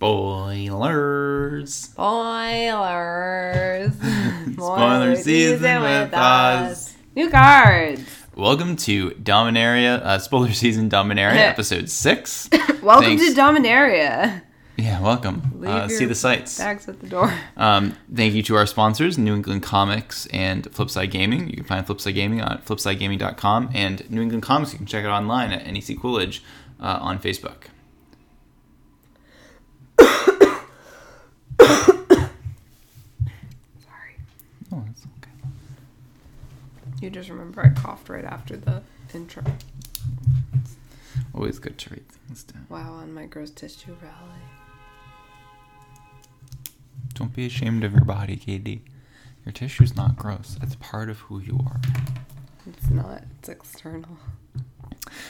Spoilers. Spoilers. Spoiler season with us. New cards. Welcome to Dominaria, uh, spoiler season Dominaria, episode six. Welcome Thanks. to Dominaria. Yeah, welcome. Leave Uh, see the sights. Bags at the door. Um, thank you to our sponsors, New England Comics and Flipside Gaming. You can find Flipside Gaming on flipsidegaming.com and New England Comics. You can check it online at NEC Coolidge uh, on Facebook. Sorry. Oh, that's okay. You just remember I coughed right after the intro. It's Always good to read things down. Wow, on my gross tissue rally. Don't be ashamed of your body, Katie. Your tissue's not gross. It's part of who you are. It's not. It's external.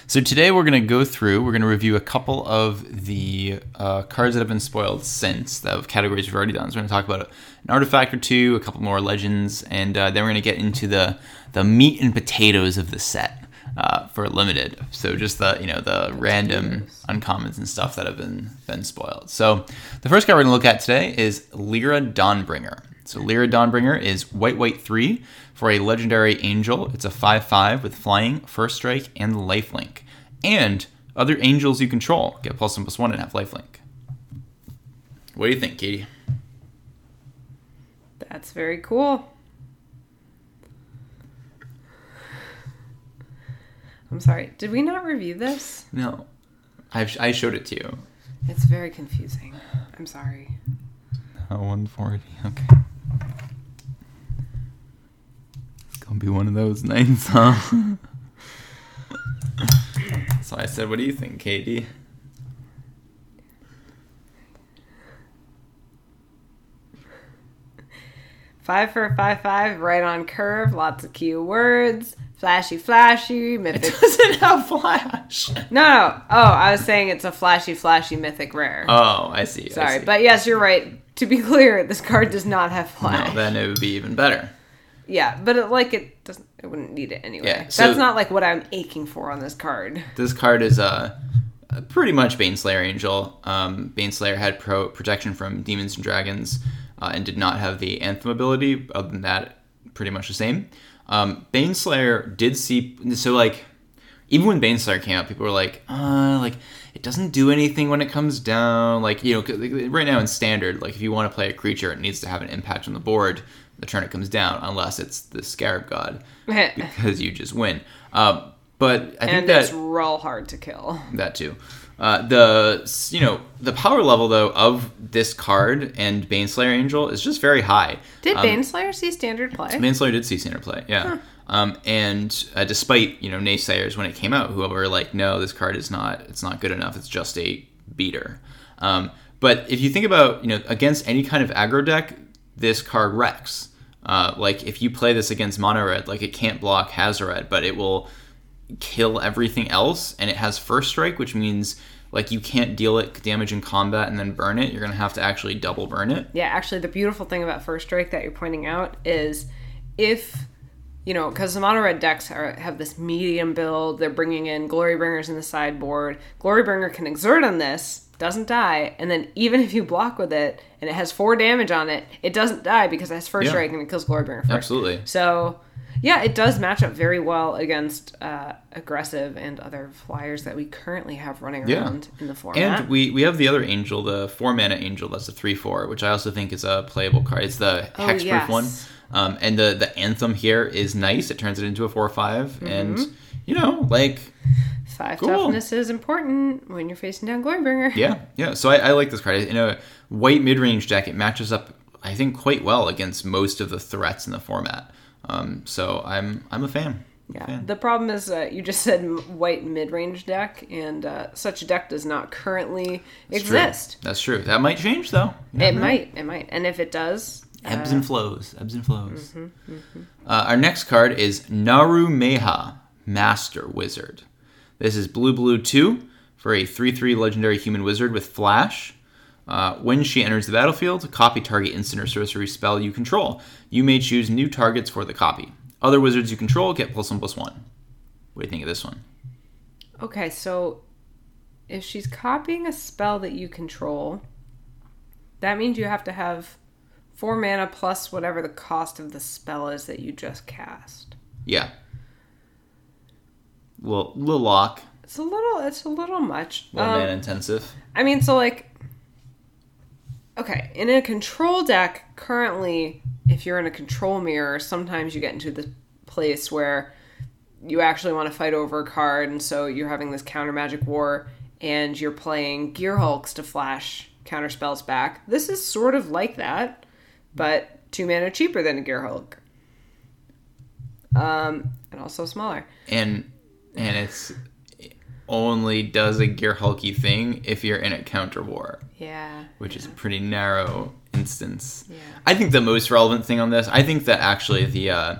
So today we're going to go through, we're going to review a couple of the uh, cards that have been spoiled since, the categories we've already done. So we're going to talk about an artifact or two, a couple more legends, and uh, then we're going to get into the, the meat and potatoes of the set uh, for limited. So just the, you know, the random uncommons and stuff that have been, been spoiled. So the first card we're going to look at today is Lyra Dawnbringer. So Lyra Dawnbringer is white, white three for a legendary angel. It's a five five with flying, first strike, and lifelink. And other angels you control get plus one plus one and have lifelink. What do you think, Katie? That's very cool. I'm sorry. Did we not review this? No, I've, I showed it to you. It's very confusing. I'm sorry. Uh, 140. Okay. It's gonna be one of those nights, huh? so I said, "What do you think, Katie?" Five for five five, right on curve, lots of cute words, flashy flashy, It mythic. doesn't have flash. No, no. Oh, I was saying it's a flashy flashy mythic rare. Oh, I see. I Sorry, see. but yes, you're right. To be clear, this card does not have flash. no, then it would be even better. Yeah, but it, like it doesn't. It wouldn't need it anyway. Yeah, so- That's not like what I'm aching for on this card. This card is uh, pretty much Baneslayer Angel. Um, Baneslayer had pro protection from demons and dragons, uh, and did not have the Anthem ability. Other than that, pretty much the same. Um, Baneslayer did see so like even when Baneslayer came out, people were like, uh, like it doesn't do anything when it comes down. Like you know, right now in standard, like if you want to play a creature, it needs to have an impact on the board the turn it comes down, unless it's the Scarab God, because you just win. Um, but I think and that it's real hard to kill. that too. Uh, the you know the power level though of this card and Baneslayer Angel is just very high. Did Um, Baneslayer see standard play? Baneslayer did see standard play, yeah. Um, and uh, despite you know naysayers when it came out, who were like, no, this card is not it's not good enough. It's just a beater. Um, but if you think about you know against any kind of aggro deck, this card wrecks. Uh, like if you play this against mono red, like it can't block Hazoret, but it will kill everything else, and it has first strike, which means like you can't deal it damage in combat and then burn it. You're gonna have to actually double burn it. Yeah, actually, the beautiful thing about First Strike that you're pointing out is if, you know, because the mono red decks are, have this medium build, they're bringing in Glorybringers in the sideboard. Glorybringer can exert on this, doesn't die, and then even if you block with it and it has four damage on it, it doesn't die because it has First Yeah. Strike and it kills Glorybringer first. Absolutely. So, yeah, it does match up very well against uh, aggressive and other flyers that we currently have running Yeah. around in the format. And we, we have the other angel, the four mana angel. That's a three four, which I also think is a playable card. It's the Oh, hexproof yes. one. Um, and the the anthem here is nice. It turns it into a four or five, Mm-hmm. and you know, like Five Cool. toughness is important when you're facing down Glorybringer. yeah, yeah. So I, I like this card. In a white mid range deck, it matches up, I think, quite well against most of the threats in the format. Um, so I'm I'm a fan. Yeah. Fan. The problem is uh, you just said white mid-range deck, and uh, such a deck does not currently true. exist. That's true. That might change though. It know. might. It might. And if it does, Ebbs uh, and flows. Ebbs and flows. Mm-hmm, Uh, our next card is Naru Meha, Master Wizard. This is blue blue two for a three three legendary human wizard with flash. Uh, when she enters the battlefield, copy target instant or sorcery spell you control. You may choose new targets for the copy. Other wizards you control get plus one plus one. What do you think of this one? okay, so if she's copying a spell that you control, that means you have to have four mana plus whatever the cost of the spell is that you just cast. Yeah. Well, little lock, It's a little. It's a little much. one Um, mana intensive. I mean, so like, okay, in a control deck currently, if you're in a control mirror, sometimes you get into the place where you actually want to fight over a card, and so you're having this counter magic war, and you're playing Gearhulks to flash counter spells back. This is sort of like that, but two mana cheaper than a Gearhulk. Um, and also smaller. and and it's it only does a gear hulky thing if you're in a counter war, Yeah. which is a pretty narrow instance. Yeah. I think the most relevant thing on this, I think that actually the uh,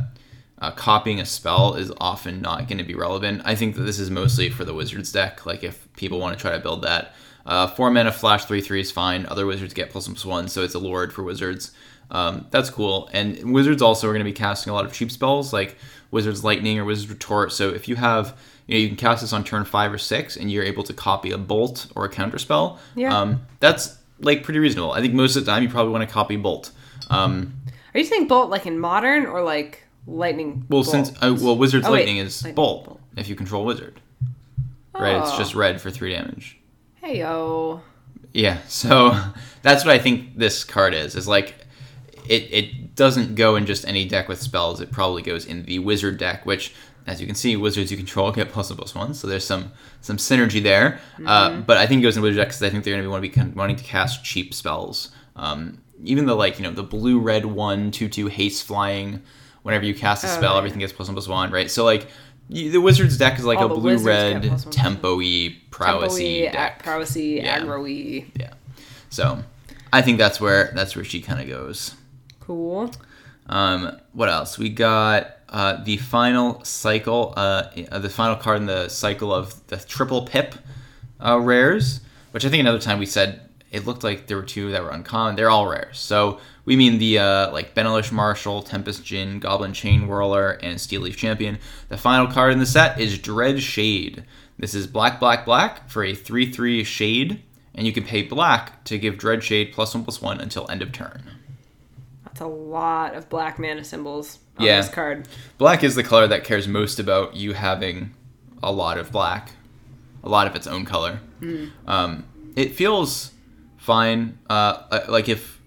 uh, copying a spell is often not going to be relevant. I think that this is mostly for the wizards deck. Like if people want to try to build that, uh, four mana flash three three is fine. Other wizards get plus plus one, so it's a lord for wizards. Um, that's cool. And wizards also are going to be casting a lot of cheap spells like wizards lightning or wizards retort. So if you have you know you can cast this on turn five or six, and you're able to copy a bolt or a counter spell. Yeah. Um, that's like pretty reasonable. I think most of the time you probably want to copy bolt. Um, Are you saying bolt like in modern or like lightning? Well, bolt? since uh, well, Wizard's Oh, wait. Lightning is Lightning bolt, bolt. if you control Wizard. Right, it's Oh. just red for three damage. Hey yo. Yeah, so that's what I think this card is. Is like it it doesn't go in just any deck with spells. It probably goes in the Wizard deck, which, as you can see, wizards you control get plus one plus one. So there's some some synergy there. Uh, but I think it goes in Wizard deck because I think they're going to be want to be wanting to cast cheap spells. Um, even the like you know the blue red one two two haste flying. Whenever you cast a Oh, spell, yeah. everything gets plus one plus one, right? So like. The wizard's deck is like All a blue red plus one, plus one. tempo-y prowessy Tempo-y, deck. prowessy, Yeah. aggro-y. Yeah. So I think that's where that's where she kind of goes. Cool. Um, what else? We got uh, the final cycle, uh, the final card in the cycle of the triple pip uh, rares, which I think another time we said it looked like there were two that were uncommon. They're all rares. So we mean the uh, like Benalish Marshal, Tempest Djinn, Goblin Chainwhirler, and Steel Leaf Champion. The final card in the set is Dread Shade. This is black, black, black for a 3 3 shade, and you can pay black to give Dread Shade plus 1 plus 1 until end of turn. That's a lot of black mana symbols on Yeah. this card. Black is the color that cares most about you having a lot of black, a lot of its own color. Um, it feels fine. Uh, uh, like if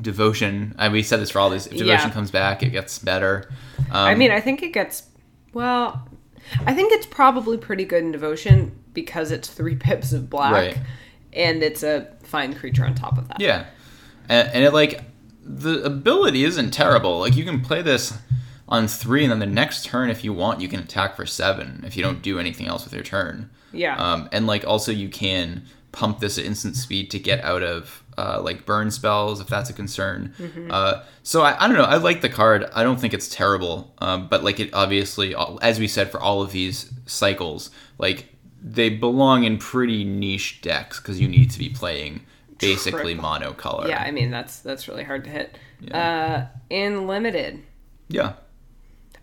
devotion, and we said this for all these. If devotion Yeah. comes back, it gets better. Um, I mean, I think it gets well. I think it's probably pretty good in devotion because it's three pips of black, Right. and it's a fine creature on top of that. yeah, and, and it like the ability isn't terrible. Like you can play this on three, and then the next turn, if you want, you can attack for seven if you don't do anything else with your turn. Yeah. Um, and like also you can pump this at instant speed to get out of uh, like burn spells if that's a concern. Uh, so I, I don't know. I like the card. I don't think it's terrible. Um, but like it obviously, as we said for all of these cycles, like they belong in pretty niche decks because you need to be playing basically Triple. mono color. yeah, I mean that's that's really hard to hit. Uh, in limited, Yeah.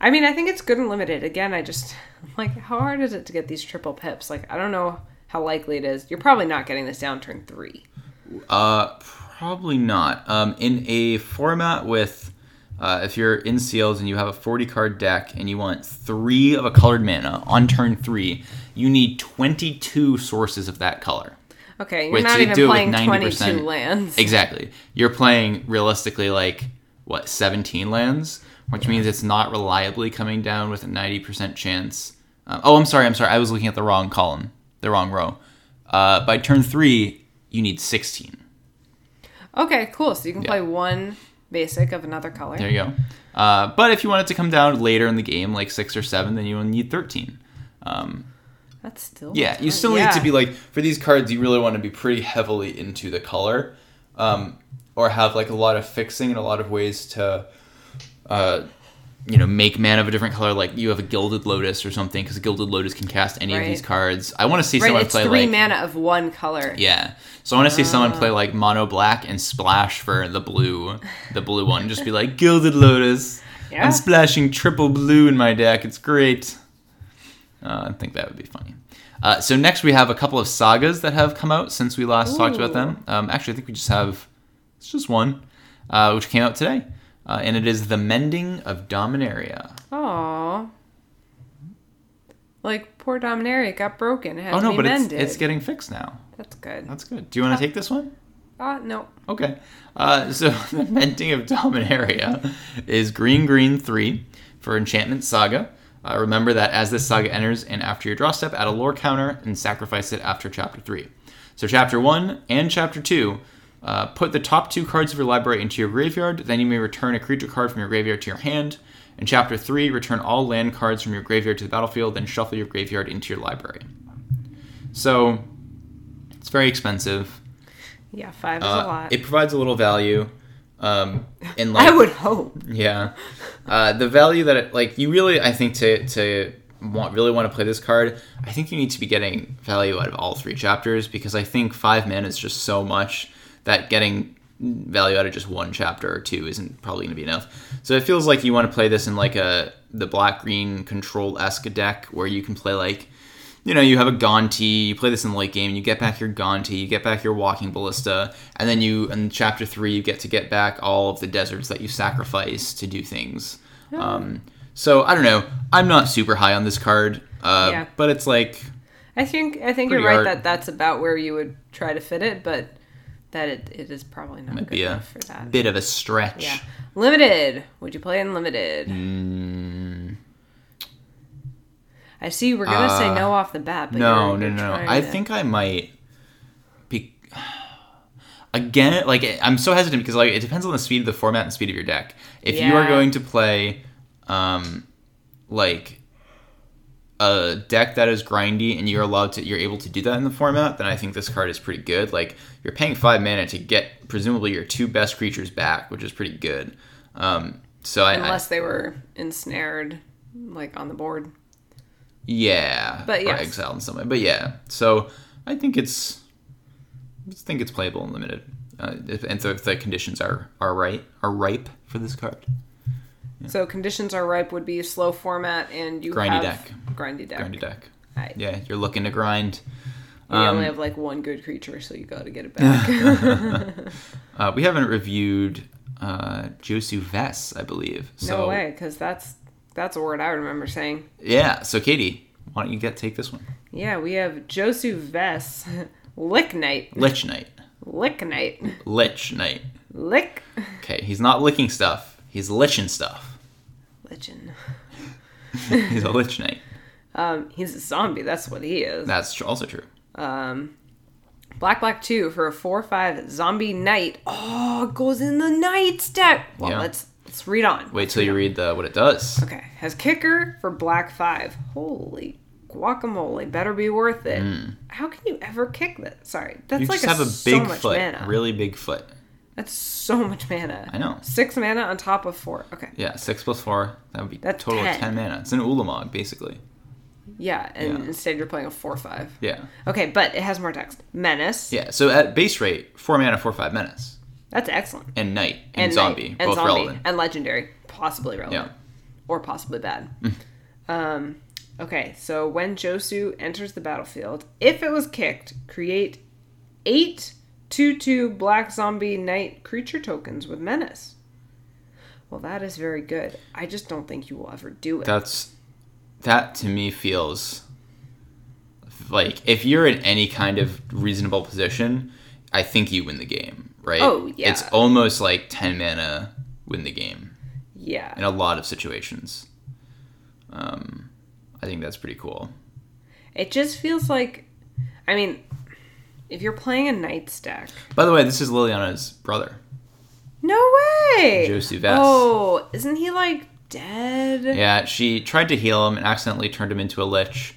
I mean, I think it's good and limited. Again, I just like how hard is it to get these triple pips? Like, I don't know how likely it is. You're probably not getting this down turn three. Uh, probably not. Um, in a format with, uh, if you're in seals and you have a 40 card deck and you want three of a colored mana on turn three, you need 22 sources of that color. Okay, you're Wait, not you even do with playing 90%. 22 lands. Exactly. You're playing realistically like what 17 lands, which means it's not reliably coming down with a 90% chance. Um, oh, I'm sorry. I'm sorry. I was looking at the wrong column, the wrong row. Uh, by turn three, you need 16. Okay, cool. So you can play one basic of another color. There you go. Uh, but if you want it to come down later in the game, like six or seven, then you will need 13. Um, That's still yeah, you ton- still yeah. need to be like for these cards. You really want to be pretty heavily into the color, um, or have like a lot of fixing and a lot of ways to, uh, you know, make mana of a different color. Like you have a gilded lotus or something, because a gilded lotus can cast any of these cards. I want to see right. someone It's play three like mana of one color. yeah. So I want to see someone Ah. play like mono black and splash for the blue, the blue one. Just be like gilded lotus. Yeah. I'm splashing triple blue in my deck. It's great. Uh, I think that would be funny. Uh, so next we have a couple of sagas that have come out since we last talked about them. Um, actually, I think we just have It's just one, uh, which came out today, uh, and it is the Mending of Dominaria. Aw. Like poor Dominaria got broken. It had Oh to no, but it's it's getting fixed now. That's good. That's good. Do you want to take this one? Ah, no. Okay. Uh, so the Mending of Dominaria is green green three for Enchantment Saga. Uh, remember that as this saga enters and after your draw step, add a lore counter and sacrifice it after chapter three. So chapter one and chapter two, uh, put the top two cards of your library into your graveyard. Then you may return a creature card from your graveyard to your hand. In chapter three, return all land cards from your graveyard to the battlefield. Then shuffle your graveyard into your library. So it's very expensive. Yeah, five is Uh, a lot. It provides a little value. Um, and like, I would hope. yeah, uh, the value that it, like you really, I think to to want really want to play this card, I think you need to be getting value out of all three chapters because I think five mana is just so much that getting value out of just one chapter or two isn't probably going to be enough. So it feels like you want to play this in like a the black green control esque deck where you can play like you know, you have a Gonti, you play this in the late game, you get back your Gonti, you get back your Walking Ballista, and then you, in chapter three, you get to get back all of the deserts that you sacrifice to do things. Um, so, I don't know. I'm not super high on this card, uh, Yeah. but it's like, I think I think you're right hard. that that's about where you would try to fit it, but that it, it is probably not good be a enough for that. bit of a stretch. Yeah. Limited. Would you play in limited? Mm, I see. We're gonna say Uh, no off the bat, but no, no, no, I to- think I might be. Again, like I'm so hesitant because like it depends on the speed of the format and speed of your deck. If you are going to play, um, like a deck that is grindy and you're allowed to, you're able to do that in the format, then I think this card is pretty good. Like you're paying five mana to get presumably your two best creatures back, which is pretty good. Um, so I, I unless they were ensnared, like on the board. Yeah, But or yes. exiled in some way. But yeah, so I think it's, I think it's playable and limited, uh, if, and so if the conditions are are right, are ripe for this card. So conditions are ripe would be slow format and you Grindy deck. Grindy deck. Grindy deck. Right. Yeah, you're looking to grind. You Um, only have like one good creature, so you got to get it back. Uh, we haven't reviewed uh, Josu Vess, I believe. So, no way, because that's that's a word I remember saying. Yeah. So Katie, why don't you get take this one? Yeah, we have Josu Vess, Lick Knight, Lich Knight. Lick Knight, Lich Knight. Lick Okay, he's not licking stuff. He's liching stuff. Lichen. He's a Lich Knight. Um, he's a zombie. That's what he is. That's tr- also true. Um, black black two for a four five zombie knight. Oh, it goes in the knight stack. Well, Yeah. let's let's read on. Wait till you read the what it does. Okay, has kicker for black five. Holy guacamole, better be worth it. How can you ever kick that? Sorry, that's Mm. You like just have a so big much foot, mana. really big foot. That's so much mana. I know. Six mana on top of four. Okay. Yeah, six plus four. That would be That's total 10. of ten mana. It's an Ulamog, basically. Yeah, and Yeah. instead you're playing a four five. Yeah, Okay, but it has more text. Menace. yeah. So at base rate, four mana, four five menace, That's excellent. and knight and, And zombie, and both zombie, relevant. and legendary, possibly relevant, Yeah. or possibly bad. um, okay, so when Josu enters the battlefield, if it was kicked, create eight two-two black zombie knight creature tokens with menace. Well, that is very good. I just don't think you will ever do it. That's that to me feels like if you're in any kind of reasonable position, I think you win the game, right? Oh, yeah. It's almost like ten mana win the game yeah. in a lot of situations. Um, I think that's pretty cool. It just feels like, I mean, if you're playing a knight stack, By the way, this is Liliana's brother. no way. Josu Vess. Oh, isn't he like dead? Yeah, she tried to heal him and accidentally turned him into a lich,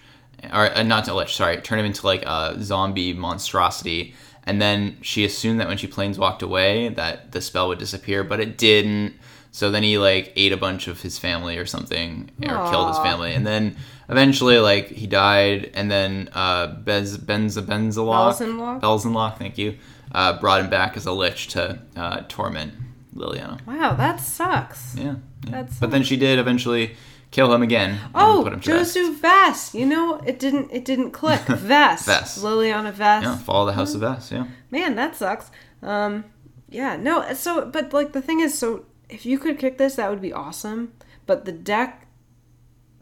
or uh, not a lich. Sorry, turned him into like a zombie monstrosity. And then she assumed that when she planes walked away, that the spell would disappear, but it didn't. So then he like ate a bunch of his family or something, or killed his family, and then eventually like he died. And then uh, Bez Benz Benzalock, Belzenlok? Belzenlok, thank you, uh, brought him back as a lich to uh, torment Liliana. Wow, that sucks. Yeah. yeah. That's but then she did eventually kill him again. Oh, put him. Josu Vess. You know, it didn't. It didn't click. Vess. Vess. Liliana Vess. Yeah, follow the House of Vess. Yeah. Man, that sucks. Um, Yeah, no, so but like the thing is so if you could kick this that would be awesome, but the deck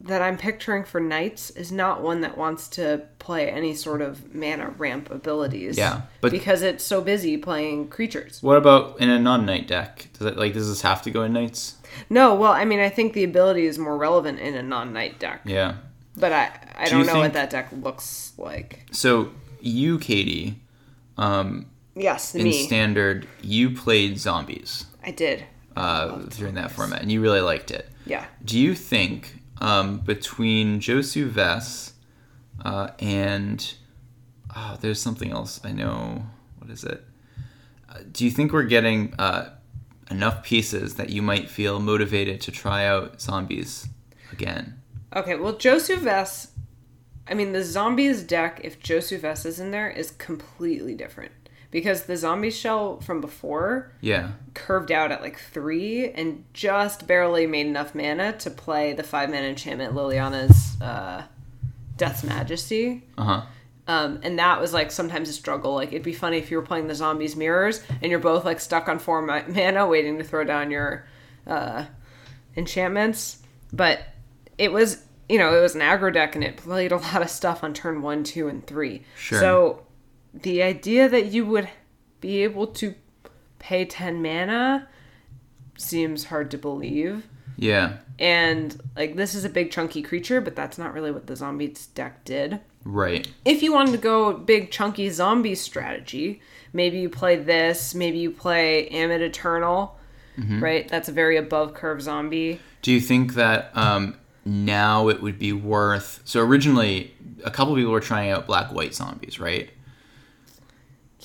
that I'm picturing for knights is not one that wants to play any sort of mana ramp abilities. Yeah, but- because it's so busy playing creatures. What about in a non-knight deck? Does it like does this have to go in knights? No, well, I mean, I think the ability is more relevant in a non-knight deck, Yeah. but I I Do don't you know think- what that deck looks like. So you, Katie, um, Yes, in me, standard, you played zombies I did. uh, during that format, and you really liked it. Yeah. Do you think um, between Josu Vess uh, and oh, there's something else I know. What is it? Uh, do you think we're getting uh, enough pieces that you might feel motivated to try out zombies again? Okay, well, Josu Vess, I mean, the zombies deck, if Josu Vess is in there, is completely different. Because the zombie shell from before Yeah. curved out at like three and just barely made enough mana to play the five mana enchantment Liliana's uh, Death's Majesty. Uh huh. Um, and that was like sometimes a struggle. Like it'd be funny if you were playing the zombies mirrors and you're both like stuck on four ma- mana waiting to throw down your uh, enchantments. But it was, you know, it was an aggro deck and it played a lot of stuff on turn one, two, and three. Sure. So the idea that you would be able to pay 10 mana seems hard to believe. Yeah. And like this is a big chunky creature, but that's not really what the zombies deck did Right. if you wanted to go big chunky zombie strategy, maybe you play this, maybe you play Amid Eternal, right? That's a very above curve zombie. Do you think that um, now it would be worth? So originally, a couple people were trying out black white zombies, right?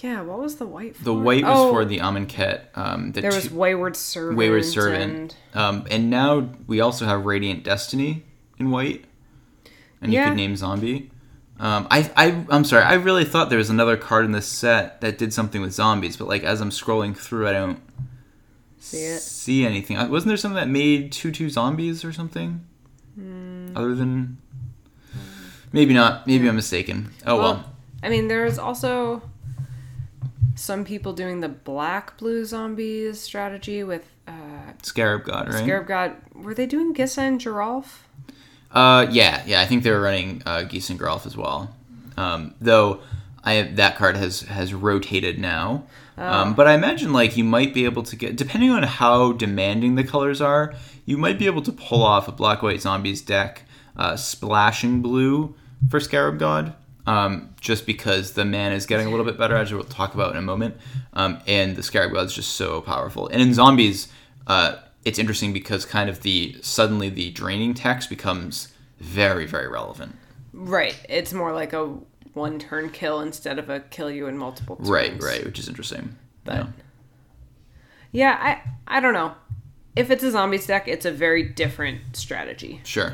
Yeah, what was the white for? The white was Oh, for the Amonkhet. Um, the There was two- Wayward Servant. Wayward Servant. and- Um, and now we also have Radiant Destiny in white. And you could name zombie. Um, I, I, I'm sorry. I really thought there was another card in this set that did something with zombies, but like as I'm scrolling through, I don't See it? see anything. Uh, Wasn't there something that made two two zombies or something? Hmm. Other than maybe not. Maybe I'm mistaken. Oh well. I mean, there's also some people doing the black blue zombies strategy with uh, Scarab God, right? Scarab God. Were they doing Gisa and Geralf? Uh, yeah, yeah. I think they were running uh, Gisa and Geralf as well. Um, though I that card has has rotated now. Um, but I imagine like you might be able to get depending on how demanding the colors are, you might be able to pull off a black white zombies deck, uh, splashing blue for Scarab God. Um, just because the man is getting a little bit better, as we'll talk about in a moment, um, and the Scarab God is just so powerful. And in zombies, uh, it's interesting because kind of the suddenly the draining text becomes very very relevant. Right. It's more like a one turn kill instead of a kill you in multiple turns. Right, right, which is interesting. But- Yeah. Yeah, I I don't know. If it's a zombies deck, it's a very different strategy. Sure.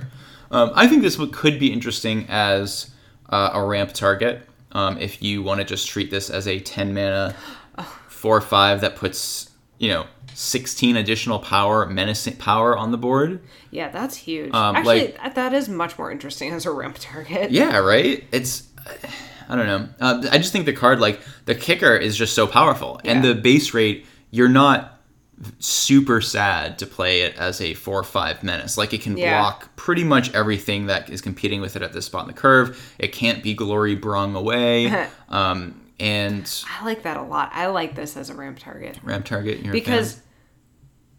Um, I think this would, could be interesting as uh, a ramp target. Um, if you want to just treat this as a 10 mana, 4 5 that puts, you know, 16 additional power, menacing power on the board. Yeah, that's huge. Um, Actually, like- that- is much more interesting as a ramp target. Yeah, right? It's. I don't know. Uh, I just think the card, like, the kicker is just so powerful. Yeah. And the base rate, you're not super sad to play it as a 4 5 menace. Like, it can Yeah. block pretty much everything that is competing with it at this spot in the curve. It can't be glory brung away. um, and I like that a lot. I like this as a ramp target ramp target, because.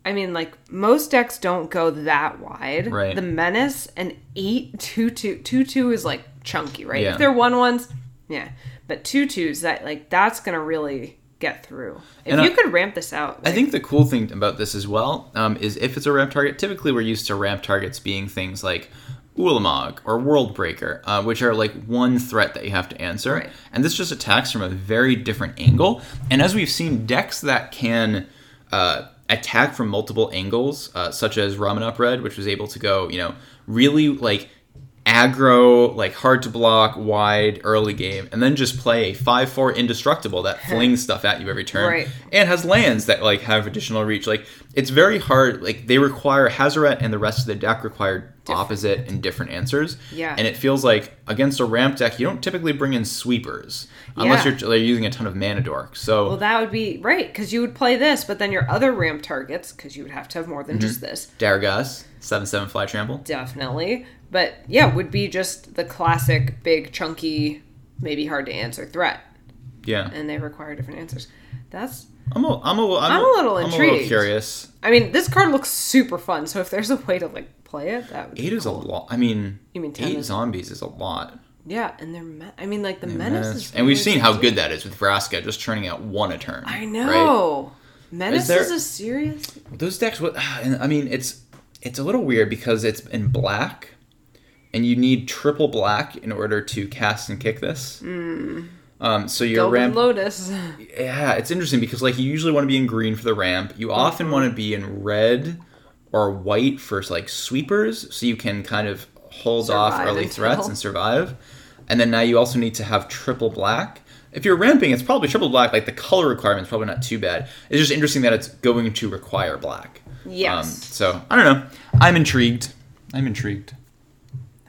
I mean, like most decks don't go that wide. Right. The menace and eight two two two two is like chunky, right? Yeah. If they're one ones, yeah. But two twos that like that's gonna really get through. If And you I- could ramp this out, I think the cool thing about this as well um, is if it's a ramp target, typically we're used to ramp targets being things like Ulamog or World Breaker, uh, which are like one threat that you have to answer. Right. And this just attacks from a very different angle. And as we've seen, decks that can uh, attack from multiple angles, uh, such as Ramunap Red, which was able to go, you know, really like aggro, like hard to block, wide, early game, and then just play a 5 4 indestructible that flings stuff at you every turn. Right. And has lands that like have additional reach. Like it's very hard. Like they require Hazoret and the rest of the deck require opposite and different answers. Yeah. And it feels like against a ramp deck, you don't typically bring in sweepers unless Yeah. you're like, using a ton of mana dork. So Well, that would be right because you would play this, but then your other ramp targets, because you would have to have more than Mm-hmm. just this, Dargas, 7 7 fly trample. definitely. But yeah, would be just the classic big, chunky, maybe hard to answer threat, Yeah. and they require different answers. That's. I'm a, I'm a, I'm, I'm a little I'm a little intrigued. curious. I mean, this card looks super fun. So if there's a way to like play it, that would. be Eight is a lot. I mean, You mean 10 eight is- zombies is a lot. Yeah, and they're. Me- I mean, like the menace Menace. is. and we've seen how good that is with Vraska just churning out one a turn. I right? know. Menace there- is a serious. Those decks, what? I mean, it's it's a little weird because it's in black, and you need triple black in order to cast and kick this. Hmm. Um, so your Golden ramp, Lotus. yeah, it's interesting because like you usually want to be in green for the ramp. You often Mm-hmm. want to be in red or white for like sweepers, so you can kind of hold off early threats and survive. And then now you also need to have triple black. If you're ramping, it's probably triple black. Like the color requirement's probably not too bad. It's just interesting that it's going to require black. Yes. Um, so I don't know. I'm intrigued. I'm intrigued.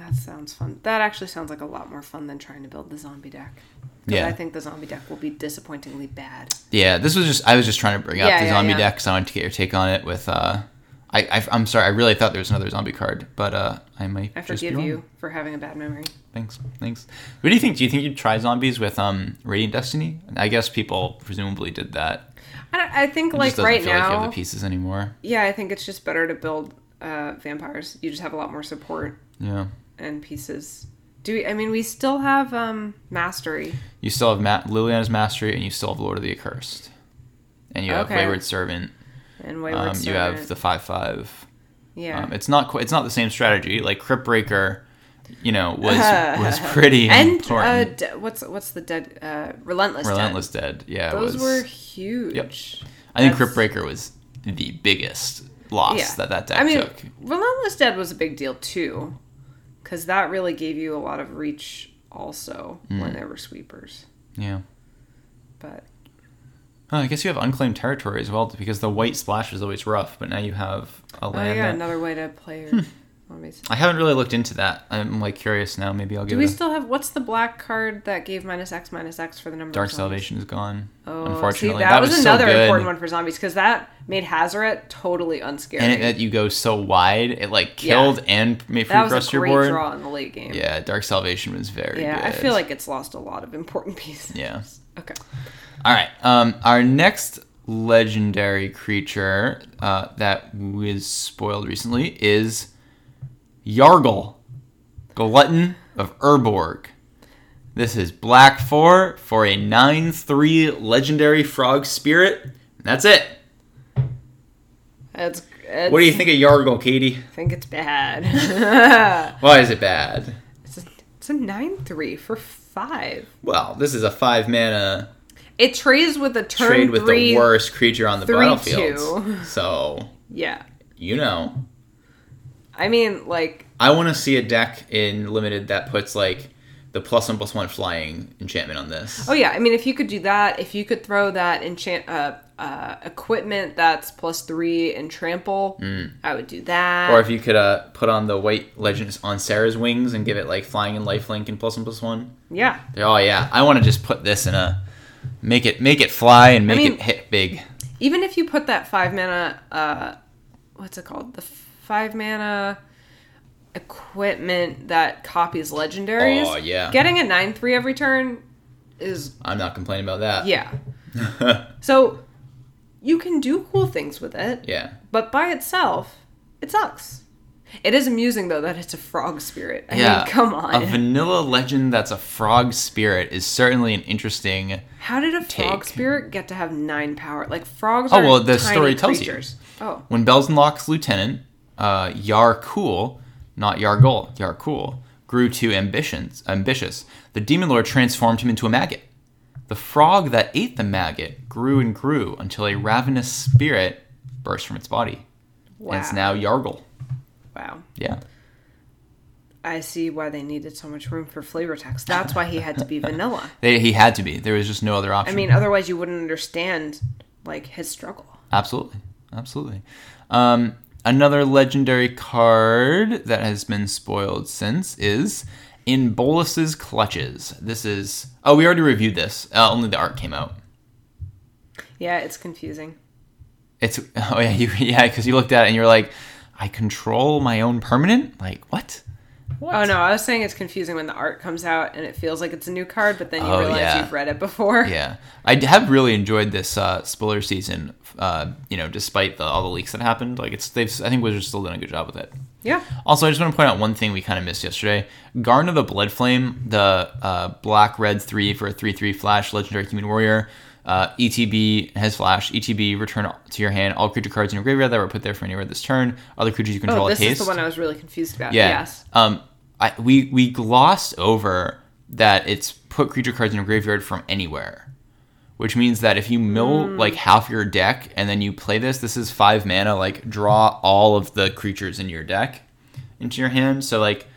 That sounds fun. That actually sounds like a lot more fun than trying to build the zombie deck. Yeah. I think the zombie deck will be disappointingly bad. Yeah, this was just I was just trying to bring up Yeah, the yeah, zombie yeah. deck because I wanted to get your take on it. With uh, I, I I'm sorry, I really thought there was another zombie card, but uh, I might. I forgive you for having a bad memory. Thanks, thanks. What do you think? Do you think you'd try zombies with um Radiant Destiny? I guess people presumably did that. I, don't- I think It like right feel like you now, have the pieces anymore. yeah, I think it's just better to build uh, vampires. You just have a lot more support Yeah. And pieces. Do we, I mean we still have um, mastery? You still have Ma- Liliana's Mastery, and you still have Lord of the Accursed, and you have Okay. Wayward Servant. And Wayward Um, you have the five five. yeah. Um, it's not quite. It's not the same strategy. Like Cryptbreaker, you know, was was pretty and uh, important. de- what's what's the dead uh, relentless? Relentless Dead. Yeah, it Those was. were huge. Yep. I think That's- Cryptbreaker was the biggest loss Yeah. that that deck I mean, took. Relentless Dead was a big deal too, because that really gave you a lot of reach also Mm. when there were sweepers. Yeah. But Oh, I guess you have unclaimed territory as well because the white splash is always rough, but now you have a land. oh land. yeah, that- another way to play your I haven't really looked into that. I'm like curious now. Maybe I'll Do we it. A, still have what's the black card that gave minus X minus X for the number? Dark? Salvation is gone. Oh, unfortunately, see, that, was, so another good. important one for zombies because that made Hazoret totally unscary. And it, that you go so wide, it like killed and made free that was a your great board. draw in the late game. Yeah, Dark Salvation was very yeah. good. I feel like it's lost a lot of important pieces. Yeah. Okay. All right. Um, our next legendary creature uh, that was spoiled recently is Yargle, Glutton of Urborg. This is black 4 for a 9 3 legendary frog spirit. That's it. It's, it's, What do you think of Yargle, Katie? I think it's bad. Why is it bad? it's, a, it's a nine three for five. Well, this is a 5 mana It trades with a turn trade with three. the worst creature on the battlefield. two. So, Yeah. you know. I mean, like, I want to see a deck in limited that puts like the plus one plus one flying enchantment on this. oh yeah. I mean, if you could do that, if you could throw that enchant uh, uh, equipment that's plus three and trample, I would do that. Mm. Or if you could uh, put on the white legends on Serra's Wings and give it like flying and lifelink and plus one plus one. yeah, Oh yeah, I want to just put this in a make it make it fly and make mean- it hit big. even if you put that five mana, uh, what's it called? The five mana equipment that copies legendaries. Oh, yeah. Getting a nine three every turn is I'm not complaining about that. yeah. So you can do cool things with it, yeah. but by itself, it sucks. It is amusing though that it's a frog spirit. I yeah. mean, come on. A vanilla legend that's a frog spirit is certainly an interesting. How did a frog take. spirit get to have nine power? Like frogs Oh, are well, the story tells you. Oh, When Belzenlock's lieutenant, uh, Yar Cool, not Yargol, Yar Cool, grew to ambitions, ambitious, the demon lord transformed him into a maggot. The frog that ate the maggot grew and grew until a ravenous spirit burst from its body. wow. And it's now Yargle. wow. Yeah. I see why they needed so much room for flavor text. That's why he had to be vanilla. They, he had to be. There was just no other option. I mean, otherwise you wouldn't understand like his struggle. Absolutely. Absolutely. Um, another legendary card that has been spoiled since is in Bolas's Clutches. This is. Oh, we already reviewed this. Uh, only the art came out. Yeah, it's confusing. It's. Oh, yeah. You, yeah, because you looked at it and you're like, I control my own permanent? Like, what? What? Oh no, I was saying it's confusing when the art comes out and it feels like it's a new card, but then you Oh, realize yeah. you've read it before. Yeah, I have really enjoyed this uh, spoiler season. Uh, you know, despite the, all the leaks that happened, like it's they've I think Wizards still done a good job with it. Yeah. Also, I just want to point out one thing we kind of missed yesterday. Garna of the Bloodflame, the uh, black red three for a three three flash legendary human warrior. Uh, ETB has flash. ETB return to your hand all creature cards in your graveyard that were put there for anywhere this turn. Other creatures you control Oh, this is the one I was really confused about. Yeah. Yes. Um, I, we we glossed over that it's put creature cards in your graveyard from anywhere, which means that if you mill Hmm. like half your deck and then you play this, this is five mana. Like draw all of the creatures in your deck into your hand. So like,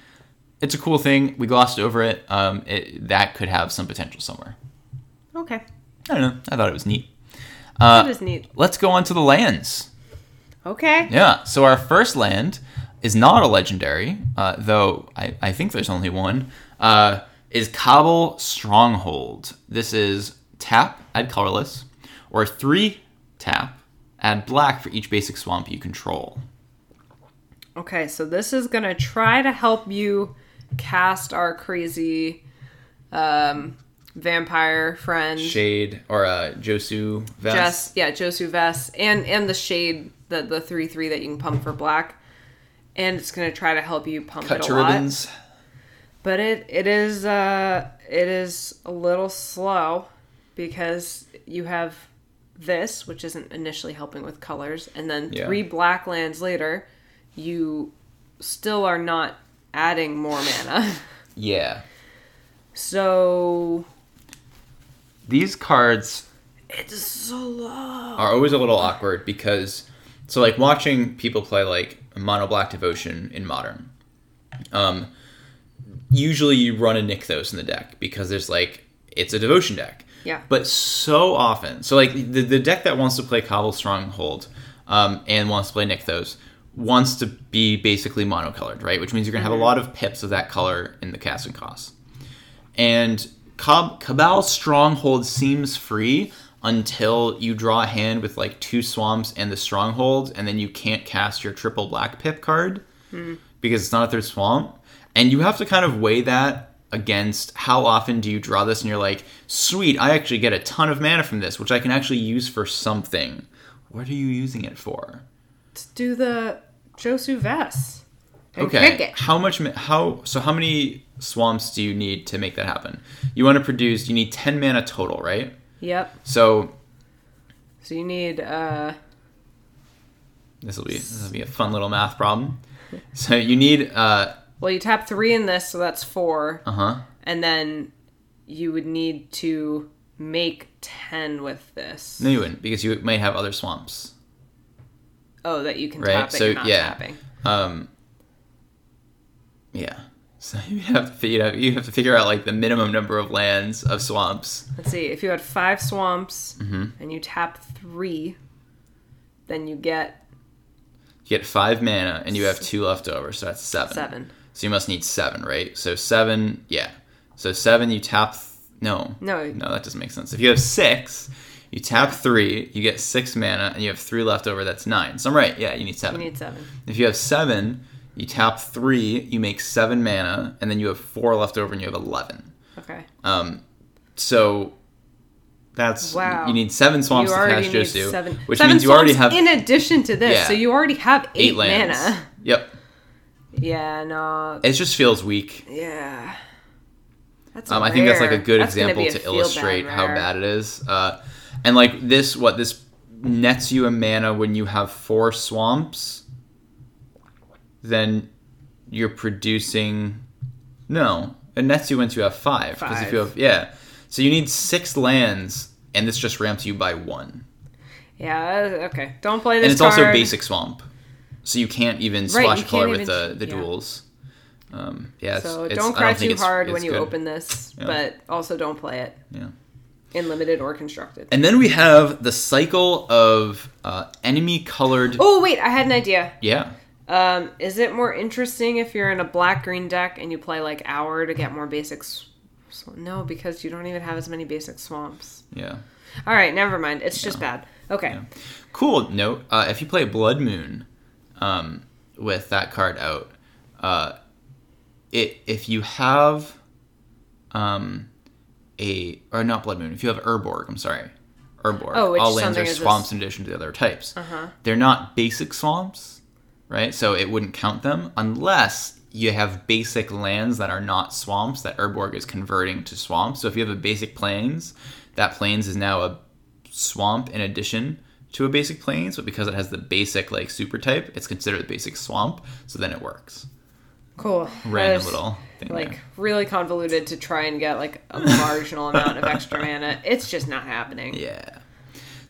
it's a cool thing. We glossed over it. Um, it that could have some potential somewhere. Okay. I don't know. I thought it was neat. Uh, that is neat. Let's go on to the lands. Okay. Yeah. So our first land is not a legendary, uh, though I, I think there's only one. Uh, is Cabal Stronghold. This is tap, add colorless, or three tap, add black for each basic swamp you control. Okay, so this is gonna try to help you cast our crazy um, vampire friend. Shade or uh, Josu Vess. Jess, yeah, Josu Vess, and and the shade, the the three three that you can pump for black, and it's gonna try to help you pump Cut it a to lot. ribbons. But it it is uh it is a little slow because you have this, which isn't initially helping with colors, and then Yeah. three black lands later, you still are not adding more mana. Yeah. So These cards it's are always a little awkward because so like watching people play like mono black devotion in modern. Um usually you run a nykthos in the deck because there's like it's a devotion deck. Yeah. but so often so like the, the deck that wants to play cabal stronghold um, and wants to play nykthos wants to be basically monocolored right? Which means you're going to have a lot of pips of that color in the casting costs and Cob- Cabal Stronghold seems free until you draw a hand with like two swamps and the stronghold, and then you can't cast your triple black pip card hmm. because it's not a third swamp. And you have to kind of weigh that against how often do you draw this, and you're like, sweet, I actually get a ton of mana from this, which I can actually use for something. What are you using it for? Let's do the Josu. And Okay. How much? How? So how many swamps do you need to make that happen? You want to produce. You need ten mana total, right? Yep. So So you need uh this will be this will be a fun little math problem. So you need uh well you tap three in this, so that's four. uh huh and then you would need to make 10 with this. no you wouldn't because you might have other swamps. Oh, that you can Right, tap it, so, you're not yeah. tapping. Um. Yeah. So you have to figure out you have to figure out like the minimum number of lands of swamps. Let's see, if you had five swamps Mhm. and you tap three, then you get You get five mana and you have two left over, so that's seven. seven. So you must need seven, right? So seven, yeah. So seven, you tap. Th- no, No. no, that doesn't make sense. If you have six, you tap three, you get six mana, and you have three left over. That's nine. So I'm right. Yeah, you need seven. You need seven. if you have seven, you tap three, you make seven mana, and then you have four left over, and you have eleven. Okay. Um, so that's Wow. You need seven swamps you to cast Josu, seven. which seven means you already have in addition to this, Yeah. so you already have eight, eight lands. mana. Yep. Yeah, no. It just feels weak. Yeah. That's Um, I think that's like a good That's example a to illustrate how bad it is. Uh, and like this, what this nets you a mana when you have four swamps, then you're producing. No, it nets you once you have five. Because if you have yeah, so you need six lands, and this just ramps you by one. Yeah, uh, okay. Don't play this and it's also basic swamp, so you can't even Right, splash color with the the yeah. duels. Um, yeah, it's, So it's- don't cry too it's- hard when you good. open this, Yeah. but also don't play it Yeah. in limited or constructed. And then we have the cycle of uh, enemy colored. Oh wait, I had an idea. Yeah. Um, is it more interesting if you're in a black green deck and you play like Hour to get more basics? No, because you don't even have as many basic swamps. Yeah. All right, never mind. It's just bad. Okay. Cool note: uh, if you play Blood Moon um, with that card out, uh, it if you have um, a or not Blood Moon, if you have Urborg, I'm sorry, Urborg. Oh, which all lands are swamps in addition to the other types. Uh-huh. They're not basic swamps, right? So it wouldn't count them unless you have basic lands that are not swamps that Urborg is converting to swamps. So if you have a basic plains, that plains is now a swamp in addition to a basic plains, but because it has the basic like super type, it's considered a basic swamp. So then it works. Cool. Random little thing like there. really convoluted to try and get like a marginal amount of extra mana. It's just not happening. Yeah.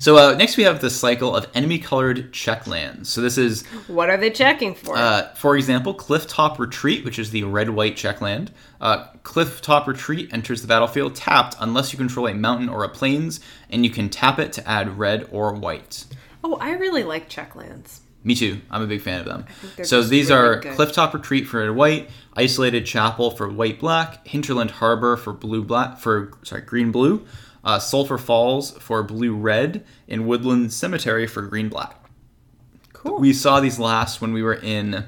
So uh, next we have the cycle of enemy colored check lands. So this is What are they checking for? Uh, for example, Clifftop Retreat, which is the red-white check land. Uh, Clifftop Retreat enters the battlefield tapped unless you control a mountain or a plains, and you can tap it to add red or white. oh, I really like check lands. Me too. I'm a big fan of them. So these really are good. Clifftop Retreat for red white, Isolated Chapel for white black, Hinterland Harbor for blue black for sorry green blue, uh, Sulphur Falls for blue red, and Woodland Cemetery for green black. Cool. We saw these last when we were in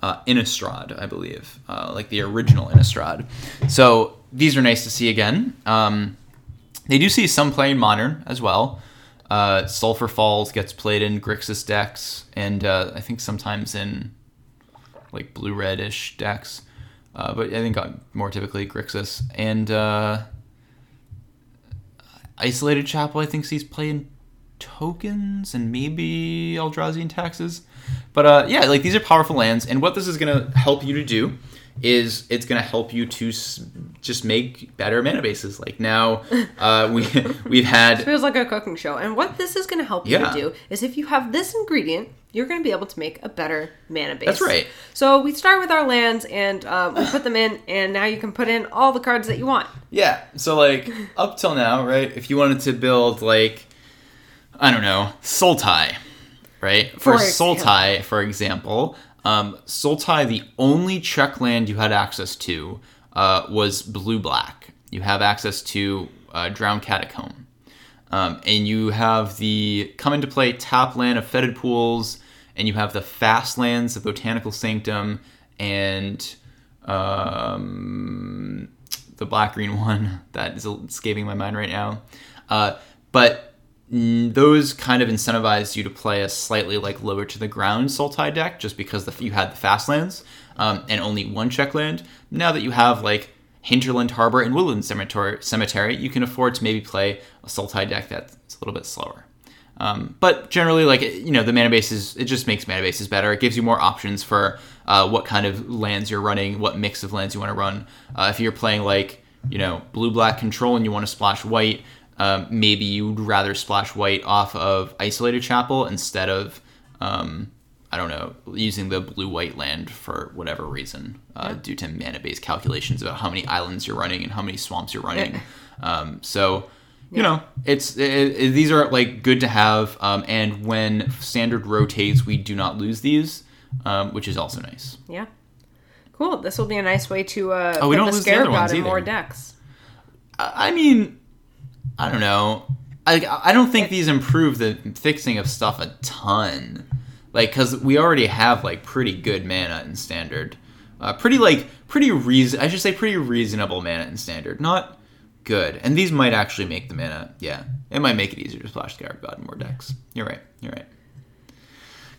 uh, Innistrad, I believe, uh, like the original Innistrad. So these are nice to see again. Um, they do see some playing Modern as well. Uh, Sulphur Falls gets played in Grixis decks, and uh, I think sometimes in like blue reddish decks. Uh, but I think uh, more typically Grixis and uh, Isolated Chapel. I think sees playing tokens and maybe Eldrazi and taxes. But uh, yeah, like these are powerful lands, and what this is going to help you to do is it's going to help you to s- just make better mana bases. Like now, uh, we we've had feels like a cooking show. And what this is going to help Yeah. you do is if you have this ingredient, you're going to be able to make a better mana base. That's right. So we start with our lands and um, we put them in, and now you can put in all the cards that you want. Yeah. So like up till now, right? If you wanted to build like I don't know, Sultai, right? For, For for example, um, Sultai, the only check land you had access to uh, was blue black. You have access to uh, Drowned Catacomb. Um, and you have the come into play tap land of Fetid Pools, and you have the fast lands of Botanical Sanctum, and um, the black green one that is escaping my mind right now. Uh, but those kind of incentivize you to play a slightly like lower to the ground Sultai deck, just because the, you had the fast lands um, and only one check land. Now that you have like Hinterland Harbor and Woodland Cemetery, Cemetery, you can afford to maybe play a Sultai deck that's a little bit slower. Um, but generally, like you know, the mana base is it just makes mana bases better. It gives you more options for uh, what kind of lands you're running, what mix of lands you want to run. Uh, if you're playing like you know blue black control and you want to splash white, um, maybe you'd rather splash white off of isolated chapel instead of um, I don't know using the blue white land for whatever reason uh, due to mana base calculations about how many islands you're running and how many swamps you're running. Um, so you know it's it, it- these are like good to have um, and when standard rotates we do not lose these um, which is also nice Yeah. Cool. This will be a nice way to uh, Oh, we don't the lose the other ones in either. more decks. I mean i don't know. I, I don't think these improve the fixing of stuff a ton. Like because we already have like pretty good mana in standard. Uh, pretty like pretty reason i should say pretty reasonable mana in standard. Not good. And these might actually make the mana yeah. It might make it easier to splash scarab god in more decks. You're right. You're right.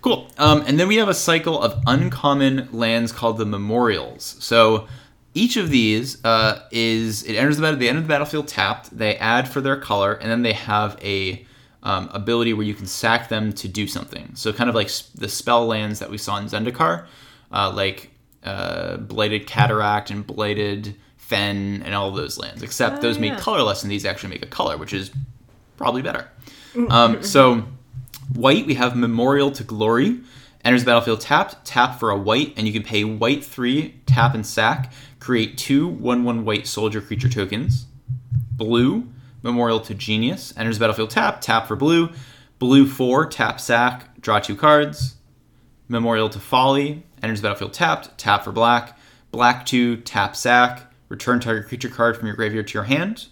Cool. Um, and then we have a cycle of uncommon lands called the memorials. So each of these uh, is it enters the battle. They enter the battlefield tapped. They add for their color, and then they have a um, ability where you can sack them to do something. So kind of like s- the spell lands that we saw in Zendikar, uh, like uh, blighted cataract and blighted fen and all of those lands. Except Oh, those made yeah. colorless, and these actually make a color, which is probably better. Um, so white we have memorial to glory Enters the battlefield tapped, tap for a white, and you can pay white 3, tap and sack, create two 1 1 white soldier creature tokens. Blue, Memorial to Genius. Enters battlefield tap, tap for blue. Blue 4, tap sack, draw two cards. Memorial to Folly. Enters battlefield tapped, tap for black. Black 2, tap sack, return target creature card from your graveyard to your hand.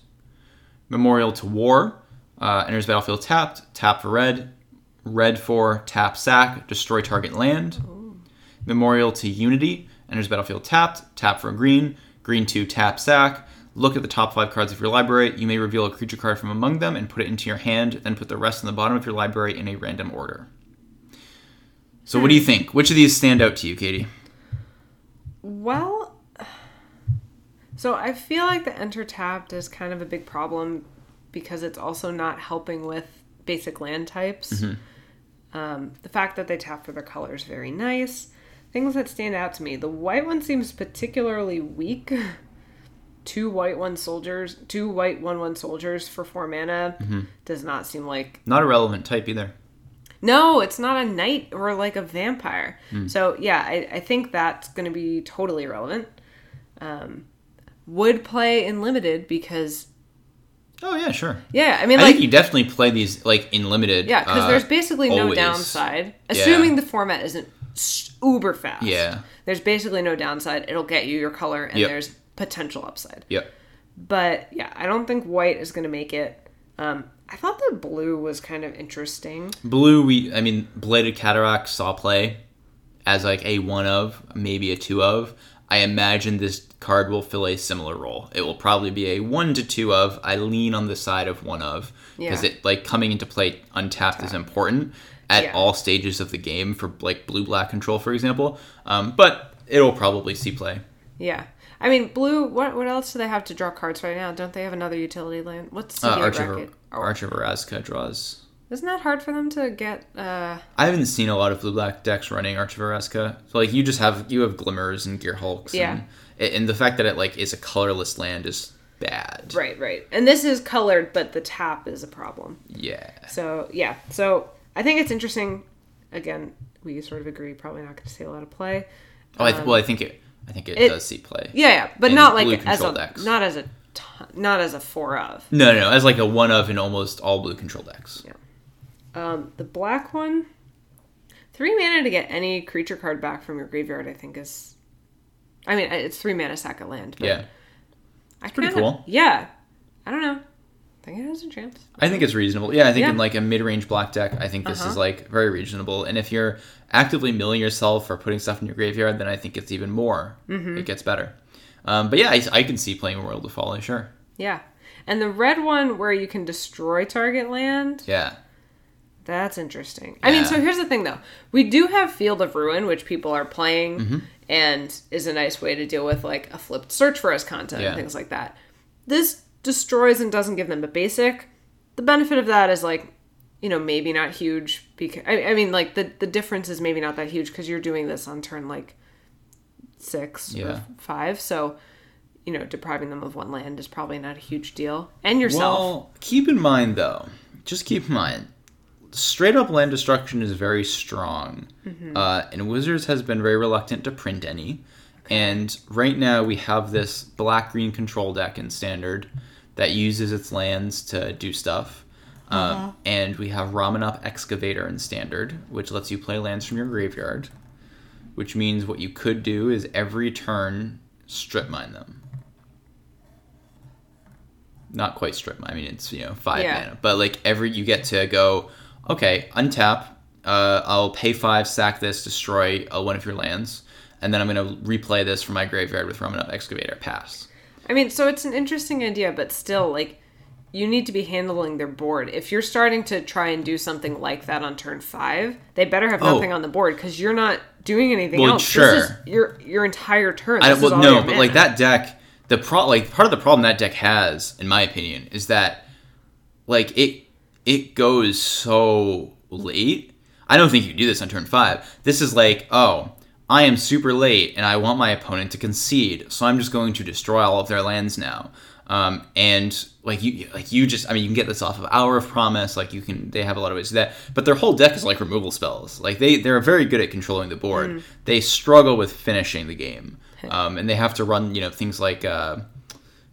Memorial to War. Uh, enters battlefield tapped, tap for red. Red 4, tap sack, destroy target land. Memorial to Unity. Enters the battlefield tapped, tap for a green. Green 2, tap sack. Look at the top five cards of your library. You may reveal a creature card from among them and put it into your hand, then put the rest in the bottom of your library in a random order. So, what do you think? Which of these stand out to you, Katie? Well, so I feel like the enter tapped is kind of a big problem because it's also not helping with basic land types. Um, the fact that they tap for their color is very nice. Things that stand out to me: the white one seems particularly weak. two white one soldiers, two white one one soldiers for four mana does not seem like Not a relevant type either. no, it's not a knight or like a vampire. So yeah, I, I think that's going to be totally relevant. Um, would play in limited because Oh yeah, sure. yeah, I mean I like think you definitely play these like in limited. yeah, because uh, there's basically no always. downside, assuming the format isn't uber fast. Yeah. there's basically no downside. It'll get you your color, and Yep. there's potential upside. Yep. But yeah, I don't think white is going to make it. Um, I thought the blue was kind of interesting. Blue, we I mean, blighted cataract saw play as like a one of, maybe a two of. I imagine this card will fill a similar role. It will probably be a one to two of. I lean on the side of one of because Yeah. it like coming into play untapped is important at Yeah. all stages of the game for like blue black control, for example. Um, but it'll probably see play. Yeah. I mean, blue. What what else do they have to draw cards right now? Don't they have another utility land? What's the Uh, Arch of bracket? Oh, Arch of draws. isn't that hard for them to get? Uh, I haven't seen a lot of blue black decks running Arch of Orazca. So like you just have you have glimmers and Gearhulks. Yeah. And, and the fact that it like is a colorless land is bad. right, right. And this is colored, but the tap is a problem. Yeah. So yeah. So I think it's interesting. Again, we sort of agree. Probably not going to see a lot of play. Oh, I th- well, I think it. I think it, Um, it- does see play. Yeah, yeah, but not like as a decks. not as a ton, not as a four of. No, no, no, as like a one of in almost all blue control decks. Yeah. Um, the black one, three mana to get any creature card back from your graveyard. I think is. I mean, it's three mana sack a land. But Yeah. I pretty kinda- cool. Yeah, I don't know. I think it has a chance. I think it's reasonable. Yeah, I think Yeah. in like a mid-range black deck, I think this Uh-huh. is like very reasonable. And if you're actively milling yourself or putting stuff in your graveyard, then I think it's even more. Mm-hmm. It gets better. Um, but yeah, I, I can see playing World of Folly, sure. Yeah, and the red one where you can destroy target land. Yeah. That's interesting. I mean, so here's the thing though. We do have Field of Ruin, which people are playing Mm-hmm. and is a nice way to deal with like a flipped search for Azcanta Yeah. and things like that. This destroys and doesn't give them a basic. The benefit of that is like, you know, maybe not huge because I, I mean, like the the difference is maybe not that huge because you're doing this on turn like six Yeah. or five. So, you know, depriving them of one land is probably not a huge deal. And yourself. Well, keep in mind though, just keep in mind, straight up land destruction is very strong, Mm-hmm. uh, and Wizards has been very reluctant to print any. And right now we have this black green control deck in standard that uses its lands to do stuff. Um, and we have Ramunap Excavator in standard, which lets you play lands from your graveyard. Which means what you could do is every turn strip mine them not quite strip mine. I mean, it's you know five Yeah. mana, but like every you get to go, okay, untap. Uh, I'll pay five, sack this, destroy uh, one of your lands, and then I'm gonna replay this from my graveyard with Ramunap Excavator. Pass. I mean, so it's an interesting idea, but still, like, you need to be handling their board. If you're starting to try and do something like that on turn five, they better have Oh. nothing on the board because you're not doing anything Well, else. sure. This is your your entire turn. I well no, but like that deck, the pro like part of the problem that deck has, in my opinion, is that like it it goes so late. I don't think you do this on turn five. This is like, oh, I am super late and I want my opponent to concede, so I'm just going to destroy all of their lands now. Um, and like you, like you just, I mean, you can get this off of Hour of Promise. Like you can, they have a lot of ways to do that. But their whole deck is like removal spells. Like they, they're very good at controlling the board. They struggle with finishing the game, um, and they have to run, you know, things like. Uh,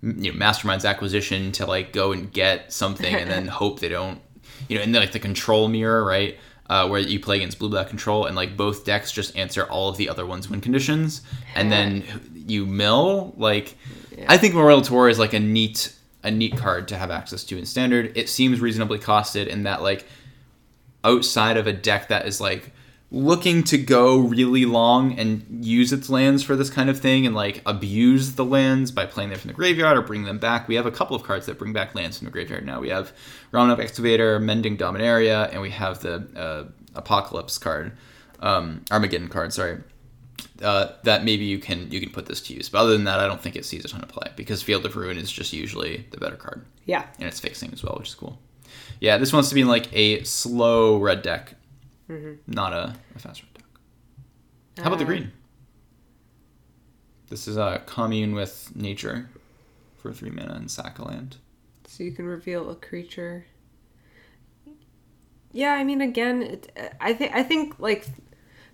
you know, mastermind's acquisition to like go and get something and then hope they don't, you know, and like the control mirror, right? Uh, where you play against blue black control and like both decks just answer all of the other ones win conditions. And then you mill like i think memorial to war is like a neat a neat card to have access to in standard. It seems reasonably costed in that like outside of a deck that is like looking to go really long and use its lands for this kind of thing and like abuse the lands by playing them from the graveyard or bring them back. We have a couple of cards that bring back lands from the graveyard now. We have Round Excavator, Mending Dominaria, and we have the uh, Apocalypse card, um, Armageddon card. Sorry. Uh, that maybe you can you can put this to use, but other than that, I don't think it sees a ton of play because Field of Ruin is just usually the better card Yeah. and it's fixing as well, which is cool. Yeah, this wants to be like a slow red deck, not a, a fast red deck. How about the Uh, green? This is a commune with nature for three mana and sack a land. So you can reveal a creature. Yeah, I mean, again, it, I think I think like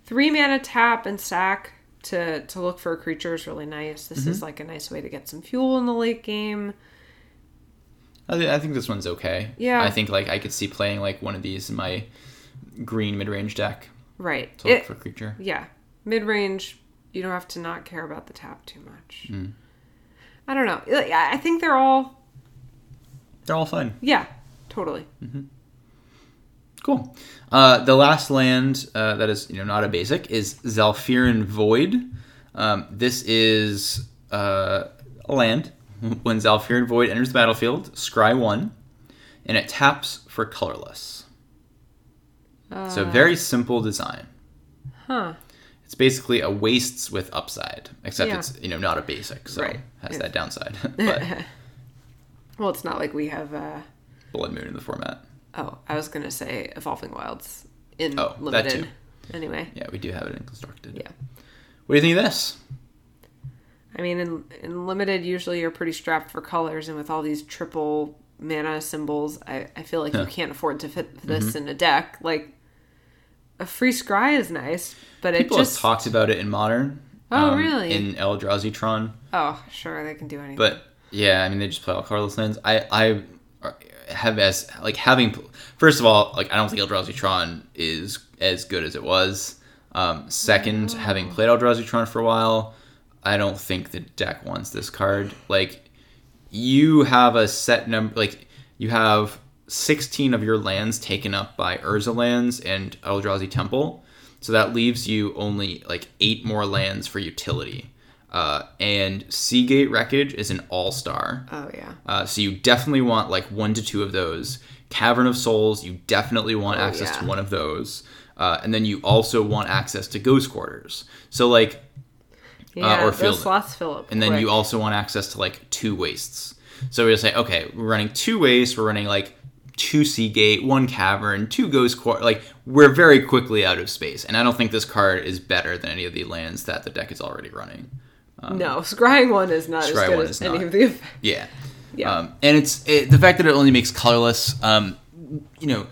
three mana tap and sack to to look for a creature is really nice. This is like a nice way to get some fuel in the late game. I, thi- I think this one's okay. Yeah. I think like I could see playing like one of these in my green mid range deck Right. to look It- for creature. yeah, mid range. You don't have to not care about the tap too much. Mm. I don't know. I think they're all They're all fun. yeah, totally. Cool. Uh, the last land uh, that is you know not a basic is Zhalfirin Void. Um, this is uh, a land. When Zhalfirin Void enters the battlefield, scry one, and it taps for colorless. So very simple design. Huh. It's basically a wastes with upside, except Yeah. it's you know not a basic, so Right. has Yeah. that downside. but Well, it's not like we have. uh Blood Moon in the format. Oh, I was gonna say Evolving Wilds in Oh, that limited. too. Anyway, Yeah, we do have it in constructed. Yeah. What do you think of this? I mean, in in limited, usually you're pretty strapped for colors, and with all these triple mana symbols, I, I feel like you Mm-hmm. can't afford to fit this in a deck. Like a free scry is nice, but People it just talked about it in modern. Oh, really? In Eldrazi oh sure they can do anything. But yeah, I mean they just play all colorless lands. I I have as like having first of all like I don't think Eldrazi is as good as it was. Um, second, having played Eldrazi for a while, I don't think the deck wants this card. Like you have a set number like you have 16 of your lands taken up by Urza lands and Eldrazi Temple. So that leaves you only like eight more lands for utility. Uh, and Seagate Wreckage is an all star. oh yeah, Uh, so you definitely want like one to two of those. Cavern of Souls, you definitely want Oh, access to one of those. Uh, and then you also want access to Ghost Quarters. So like yeah. or field slots fill up. and then you also want access to like two wastes. So we're say, okay, we're running two wastes, we're running like two Seagate, one Cavern, two Ghost Quarter. Like we're very quickly out of space, and I don't think this card is better than any of the lands that the deck is already running. no scrying one is not as good as any not. of the. effects. Yeah. Yeah. Um, and it's it, the fact that it only makes colorless. Um, you know,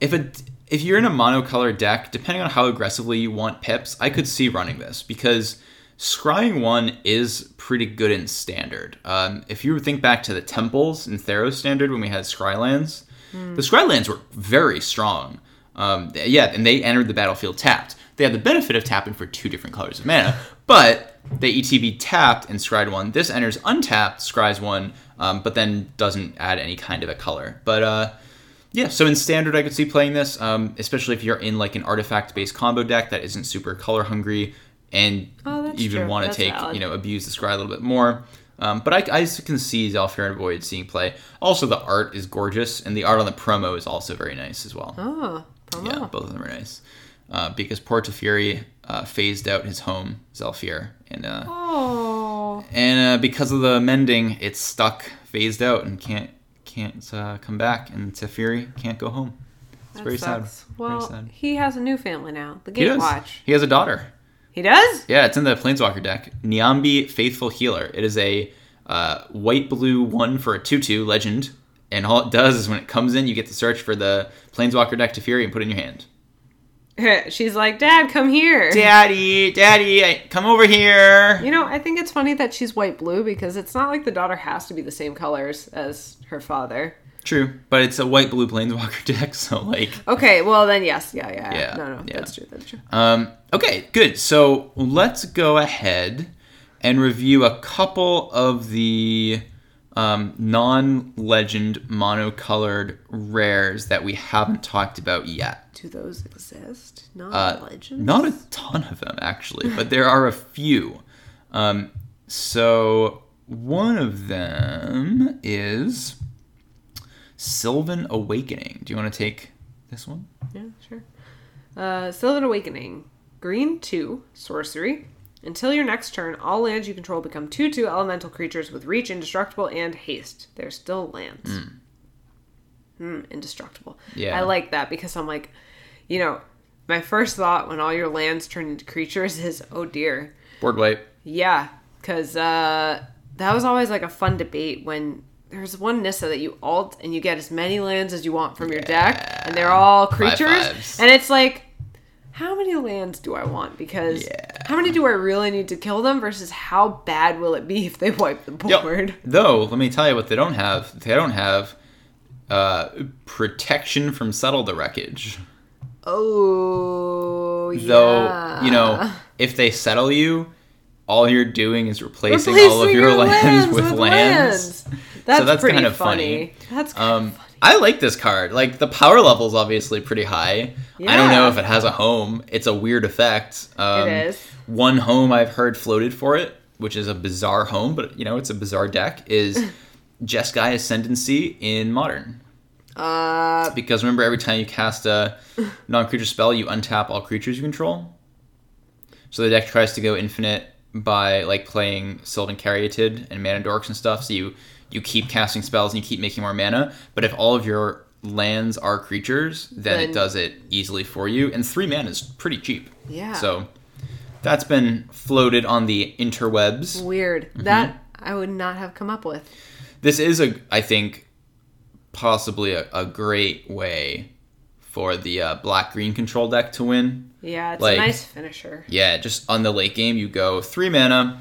if it if you're in a monocolor deck, depending on how aggressively you want pips, I could see running this because scrying one is pretty good in standard. Um, if you think back to the temples in Theros standard when we had scrylands, the scrylands were very strong. Um, yeah, and they entered the battlefield tapped. They had the benefit of tapping for two different colors of mana, but they ETB tapped and scryed one. This enters untapped, scries one, um, but then doesn't add any kind of a color. But uh, yeah, so in standard, I could see playing this, um, especially if you're in like an artifact-based combo deck that isn't super color hungry and Oh, that's even want to take valid. you know abuse the scry a little bit more. Um, but I, I can see Zhalfirin Void seeing play. Also, the art is gorgeous, and the art on the promo is also very nice as well. Oh, promo. Yeah, both of them are nice. Uh, because Portafury uh, phased out his home, Zhalfir, and uh, Oh, and uh, because of the mending, it's stuck, phased out, and can't can't uh, come back. And Teferi can't go home. It's that very sad. Well, very sad. he has a new family now. The He. Gatewatch. He has a daughter. He does. Yeah, it's in the Planeswalker deck. Niambi Faithful Healer. It is a uh, white blue one for a 2 2 legend. And all it does is when it comes in, you get to search for the Planeswalker deck Teferi and put it in your hand. She's like, Dad, come here. Daddy, Daddy, I- come over here. You know, I think it's funny that she's white blue because it's not like the daughter has to be the same colors as her father. True, but it's a white blue Planeswalker deck, so like. Okay, well then yes, yeah, yeah. Yeah, No, no, yeah. that's true. That's true. Um, okay, good. So let's go ahead and review a couple of the um, non-legend monocolored rares that we haven't talked about yet. Do those exist? Not Uh, legends. Not a ton of them actually, but there are a few. Um, so one of them is Sylvan Awakening. Do you want to take this one? Yeah, sure. Uh, Sylvan Awakening. Green 2, sorcery. Until your next turn, all lands you control become 2 2 elemental creatures with reach, indestructible, and haste. They're still lands. Hmm, indestructible. Yeah. I like that because I'm like, you know, my first thought when all your lands turn into creatures is, oh dear. Board wipe. Yeah, because uh, that was always like a fun debate when there's one Nissa that you alt and you get as many lands as you want from your deck, and they're all creatures, and it's like, how many lands do I want? Because Yeah. how many do I really need to kill them versus how bad will it be if they wipe the Yep. board? Though, let me tell you what they don't have. They don't have uh, protection from settle the wreckage. Oh, yeah. Though, you know, if they settle you, all you're doing is replacing, Replacing all of your, lands, with, lands. That's, that's pretty kind of funny. That's kind Um, I like this card. Like the power level is obviously pretty high. I don't know if it has a home. It's a weird effect. Um, It is. One home I've heard floated for it, which is a bizarre home, but you know it's a bizarre deck. Is Jeskai Ascendancy in Modern? uh, Because remember, every time you cast a non-creature spell, you untap all creatures you control. So the deck tries to go infinite by like playing Sylvan Caryatid and Mana Dorks and stuff. So you you keep casting spells and you keep making more mana. But if all of your lands are creatures, then, Then- it does it easily for you. And three mana is pretty cheap. yeah. So that's been floated on the interwebs. weird. Mm-hmm. That I would not have come up with. This is a, I think, possibly a, a great way for the uh, black green control deck to win. Yeah, it's Like- a nice finisher. Yeah, just on the late game, you go three mana,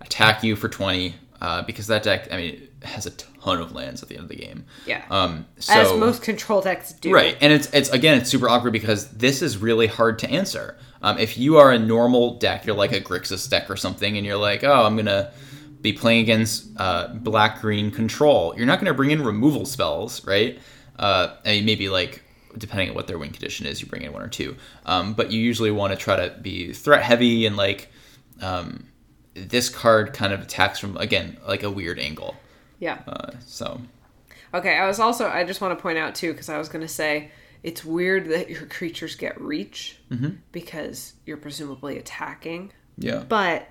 attack you for twenty, uh, because that deck, I mean, has a ton of lands at the end of the game. Yeah. Um, so As most control decks do. right, and it's it's again, it's super awkward because this is really hard to answer. Um, if you are a normal deck, you're like a Grixis deck or something, and you're like, oh, I'm gonna be playing against uh, black green control. You're not gonna bring in removal spells, right? Uh, I mean, maybe like depending on what their win condition is, you bring in one or two. Um, but you usually want to try to be threat heavy and like um, this card kind of attacks from again like a weird angle. Yeah. Uh, so Okay, I was also I just want to point out too because I was going to say it's weird that your creatures get reach Mm-hmm. because you're presumably attacking, yeah, but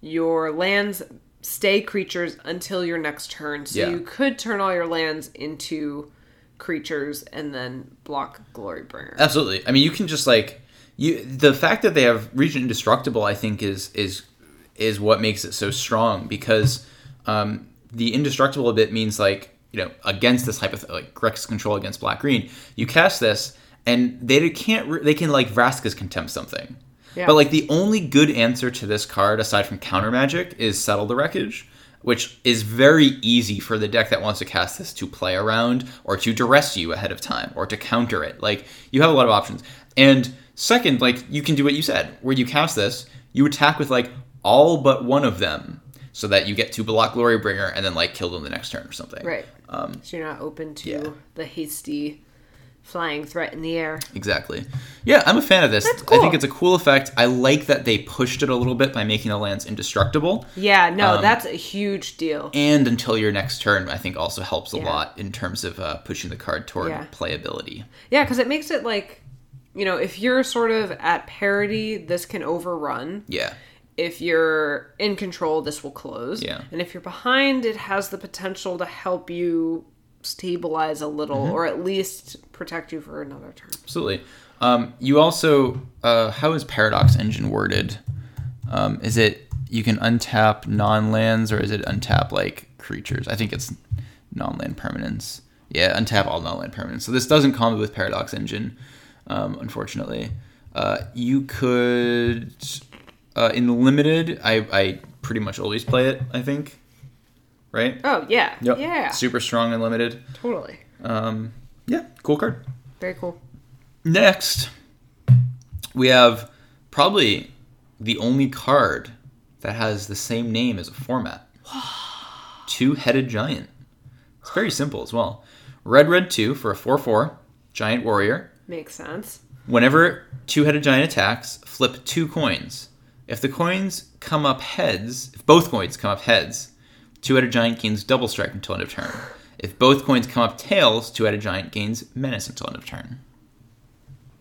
your lands stay creatures until your next turn. So Yeah. you could turn all your lands into creatures and then block Glorybringer. Absolutely. I mean, you can just like you. The fact that they have region indestructible, I think, is is is what makes it so strong because um, the indestructible bit means like you know against this hypoth like Grixis control against black green, you cast this and they can't re- they can like Vraska's contempt something. Yeah. But like the only good answer to this card aside from counter magic is settle the wreckage. Which is very easy for the deck that wants to cast this to play around or to duress you ahead of time or to counter it. Like you have a lot of options. And second, like you can do what you said, where you cast this, you attack with like all but one of them, so that you get to block Glorybringer and then like kill them the next turn or something. right. Um, so you're not open to yeah. the hasty flying threat in the air. Exactly. Yeah, I'm a fan of this. That's I think it's a cool effect. I like that they pushed it a little bit by making the lands indestructible. Yeah, no, Um, that's a huge deal. And until your next turn, I think also helps a Yeah. lot in terms of uh, pushing the card toward Yeah. playability. Yeah, because it makes it like, you know, if you're sort of at parity, this can overrun. Yeah. If you're in control, this will close. Yeah. And if you're behind, it has the potential to help you stabilize a little Mm-hmm. or at least protect you for another turn. Absolutely. Um, you also, uh, how is Paradox Engine worded? Um, is it you can untap non-lands, or is it untap like creatures? I think it's non-land permanents. Yeah, untap all non-land permanents. So this doesn't combo with Paradox Engine, um, unfortunately. Uh, you could uh, in limited. I I pretty much always play it. I think, right? Oh yeah, yeah, Super strong and limited. totally. Um, yeah, cool card. Very cool. Next, we have probably the only card that has the same name as a format. Two-headed giant. It's very simple as well. Red, red two for a four-four giant warrior. Makes sense. Whenever two-headed giant attacks, flip two coins. If the coins come up heads, if both coins come up heads, two-headed giant gains double strike until end of turn. If both coins come up tails, two-headed giant gains menace until end of turn.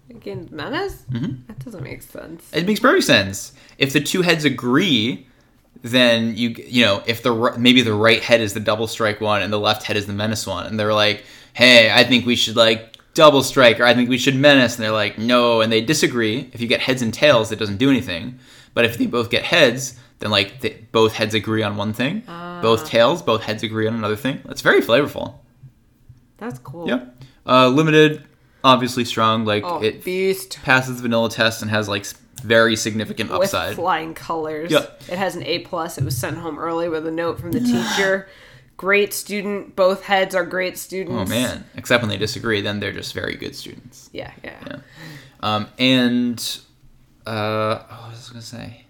Again, menace? Mhm. That doesn't make sense. It makes perfect sense. If the two heads agree, then you you know if the maybe the right head is the double strike one and the left head is the menace one, and they're like, hey, I think we should like double strike or I think we should menace, and they're like, no, and they disagree. If you get heads and tails, it doesn't do anything. But if they both get heads, then like they, both heads agree on one thing, both tails, both heads agree on another thing. That's very flavorful. That's cool. Yeah, uh, limited, obviously strong. Like Oh, it beast. passes the vanilla test and has like very significant upside. With flying colors. Yeah. It has an A plus. It was sent home early with a note from the teacher. Great student. Both heads are great students. Oh man! Except when they disagree, then they're just very good students. Yeah, yeah. Yeah. Um, and uh, oh, what was I gonna say?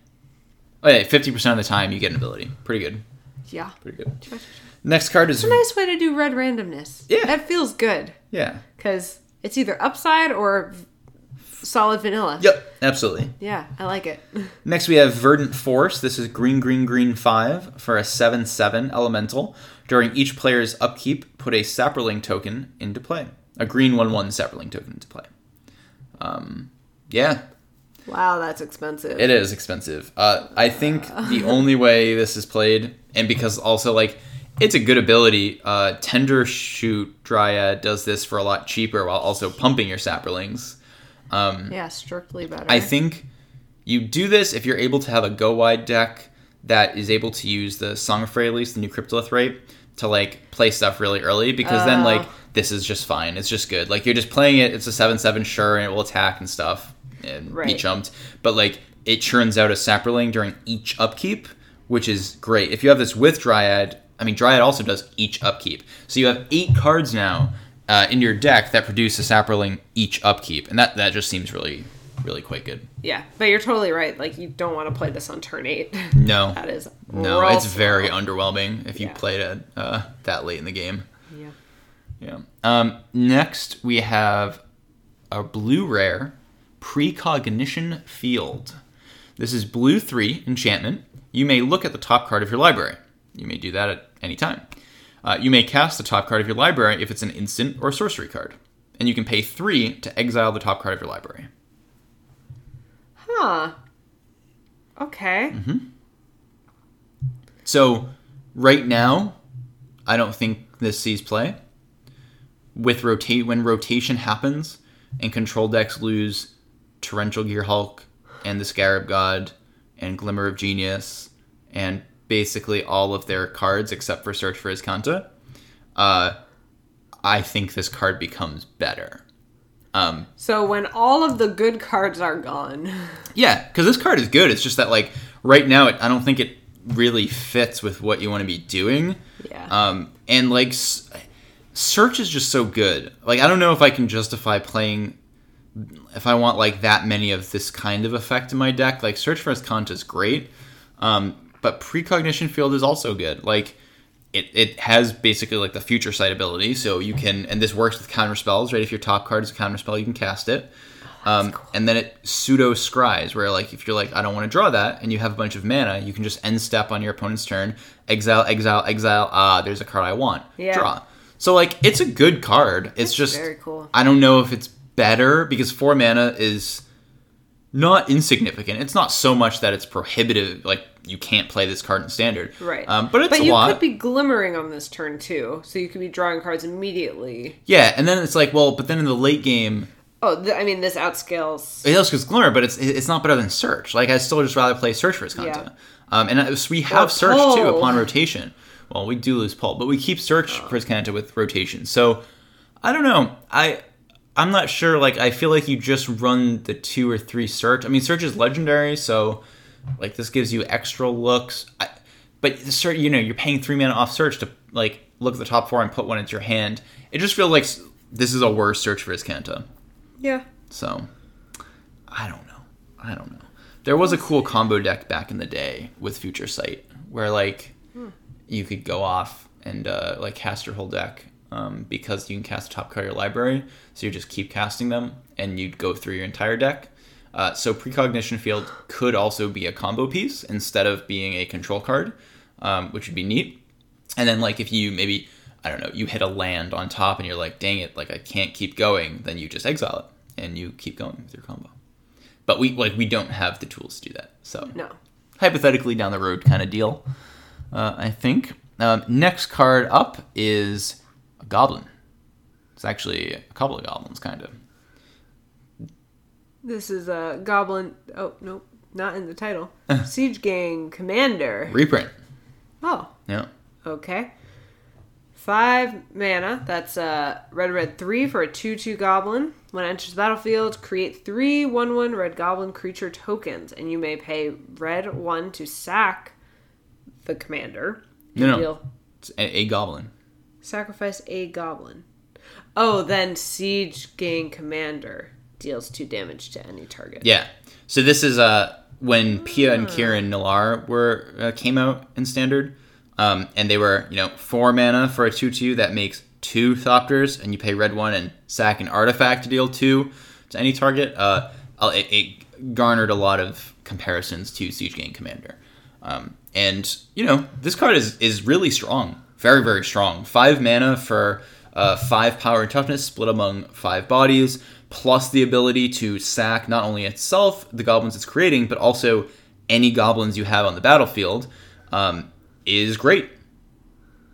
Oh yeah, fifty percent of the time you get an ability. Pretty good. Yeah. Pretty good. Next card is It's a nice way to do red randomness. Yeah. That feels good. yeah. Because it's either upside or solid vanilla. Yep. Absolutely. Yeah, I like it. Next we have Verdant Force. This is green, green, green five for a seven seven elemental. During each player's upkeep, put a Saproling token into play. A green one one Saproling token into play. Um, yeah, Wow, that's expensive. It is expensive. Uh, I think the only way this is played, and because also like it's a good ability. Uh, Tendershoot Dryad does this for a lot cheaper while also pumping your saprolings. Um, yeah, strictly better. I think you do this if you're able to have a go wide deck that is able to use the Song of Freyalise, the new Cryptolith Rite, to like play stuff really early because then Oh. like this is just fine. It's just good. Like you're just playing it. It's a seven seven sure, and it will attack and stuff and be Right. chumped. But like it churns out a saproling during each upkeep, which is great. If you have this with Dryad, I mean Dryad also does each upkeep, so you have eight cards now uh, in your deck that produce a saproling each upkeep, and that that just seems really really quite good. Yeah, but you're totally right. Like, you don't want to play this on turn eight. No, that is no, it's very underwhelming if you Yeah. played it uh, that late in the game. Yeah. Yeah. Um, next, we have a blue rare precognition field. This is blue three enchantment. You may look at the top card of your library. You may do that at any time. Uh, you may cast the top card of your library if it's an instant or sorcery card, and you can pay three to exile the top card of your library. Huh. Okay. Mm-hmm. So, right now, I don't think this sees play. With rotate, when rotation happens and control decks lose Torrential Gearhulk and the Scarab God and Glimmer of Genius and basically all of their cards except for Search for Azcanta, uh, I think this card becomes better. Um, So when all of the good cards are gone, yeah, because this card is good. It's just that like right now, it, I don't think it really fits with what you want to be doing. yeah. Um, and like s- search is just so good. Like I don't know if I can justify playing if I want like that many of this kind of effect in my deck. Like search for Azcanta is great, um, but precognition field is also good. Like it, it has basically like the future sight ability, so you can and this works with counter spells, right? If your top card is a counter spell, you can cast it. Um, and then it pseudo scries, where like if you're like I don't want to draw that, and you have a bunch of mana, you can just end step on your opponent's turn, exile, exile, exile. Ah, there's a card I want. Yeah. Draw. So like it's a good card. It's That's just very cool. I don't know if it's better because four mana is not insignificant. It's not so much that it's prohibitive, like you can't play this card in standard. Right. Um, but it's but you could be glimmering on this turn too, so you could be drawing cards immediately. Yeah, and then it's like, well, but then in the late game, Oh, th- I mean, this outscales. It goes Glimmer, but it's it's not better than Search. Like I still just rather play Search for Azcanta. Yeah. Um, and we have Or Search too upon rotation. Well, we do lose Pull, but we keep Search for Azcanta with rotation. So I don't know. I I'm not sure. Like I feel like you just run the two or three Search. I mean, Search is legendary, so like this gives you extra looks. I, but the Search, you know, you're paying three mana off Search to like look at the top four and put one into your hand. It just feels like this is a worse Search for Azcanta. Yeah. So, I don't know. I don't know. There was a cool combo deck back in the day with Future Sight where like you could go off and uh, like cast your whole deck um, because you can cast the top card of your library. So you just keep casting them and you'd go through your entire deck. Uh, so precognition field could also be a combo piece instead of being a control card, um, which would be neat. And then like if you maybe I don't know you hit a land on top and you're like dang it like I can't keep going, then you just exile it and you keep going with your combo. But we like we don't have the tools to do that. So No. hypothetically down the road kind of deal. Uh, I think. Um, next card up is goblin. It's actually a couple of goblins, kind of. This is a goblin. Oh, nope. Not in the title. Siege Gang Commander. Reprint. Oh, Yeah. okay. Five mana. That's uh, red, red, three for a 2 2 goblin. When it enters the battlefield, create three 1 1 red goblin creature tokens, and you may pay red 1 to sack the commander. No, no. Deal. It's a, a goblin. Sacrifice a goblin. Oh, then Siege Gang Commander deals 2 damage to any target. Yeah. So this is uh when Pia and Kiran Nalaar were uh, came out in standard, um, and they were you know four mana for a two two that makes two Thopters, and you pay red one and sack an artifact to deal two to any target. Uh, uh, it, it garnered a lot of comparisons to Siege Gang Commander, um, and you know this card is is really strong, very very strong. Five mana for uh, five power and toughness split among five bodies, plus the ability to sack not only itself, the goblins it's creating, but also any goblins you have on the battlefield, um, is great.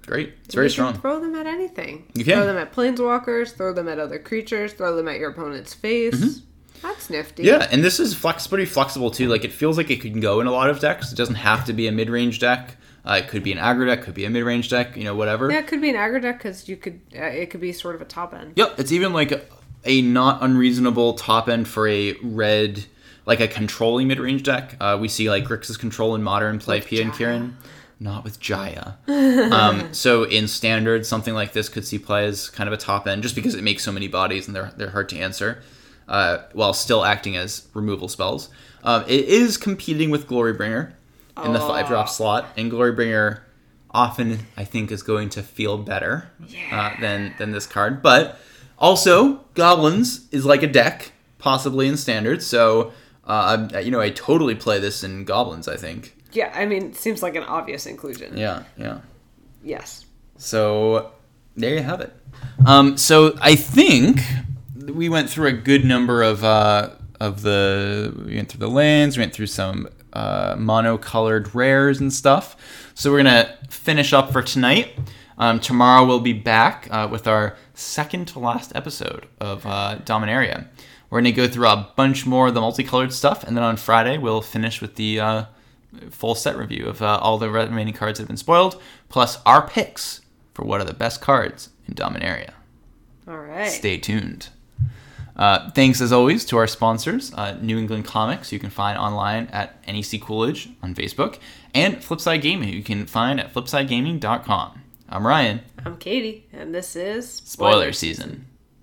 Great. It's very you strong. Throw them at anything. You can. throw them at planeswalkers, throw them at other creatures, throw them at your opponent's face. That's nifty. Mm-hmm. Yeah, and this is flex, pretty flexible too. Like it feels like it can go in a lot of decks. It doesn't have to be a mid-range deck. Uh, it could be an aggro deck, could be a mid-range deck, you know, whatever. Yeah, it could be an aggro deck because you could. Uh, it could be sort of a top end. Yep, it's even like a, a not unreasonable top end for a red, like a controlling mid range deck. Uh, we see like Grixis control in modern play Pia and Kiran, not with Jaya. um, so in standard, something like this could see play as kind of a top end, just because it makes so many bodies and they're they're hard to answer, uh, while still acting as removal spells. Um, it is competing with Glorybringer in the five drop slot, and Glorybringer often I think is going to feel better uh, than than this card. But also, Goblins is like a deck, possibly in standard. So uh, you know, I totally play this in Goblins. I think. Yeah, I mean, it seems like an obvious inclusion. Yeah, yeah. Yes. So there you have it. Um, so I think we went through a good number of uh, of the we went through the lands, we went through some uh, mono-colored rares and stuff. So we're gonna finish up for tonight. Um, tomorrow we'll be back uh, with our second to last episode of uh, Dominaria. We're gonna go through a bunch more of the multicolored stuff, and then on Friday we'll finish with the uh, full set review of uh, all the remaining cards that have been spoiled, plus our picks for what are the best cards in Dominaria. All right. Stay tuned. Uh, thanks as always to our sponsors, uh, New England Comics, you can find online at NEC Coolidge on Facebook, and Flipside Gaming, you can find at flipsidegaming.com. I'm Ryan. I'm Katie, and this is Spoiler season.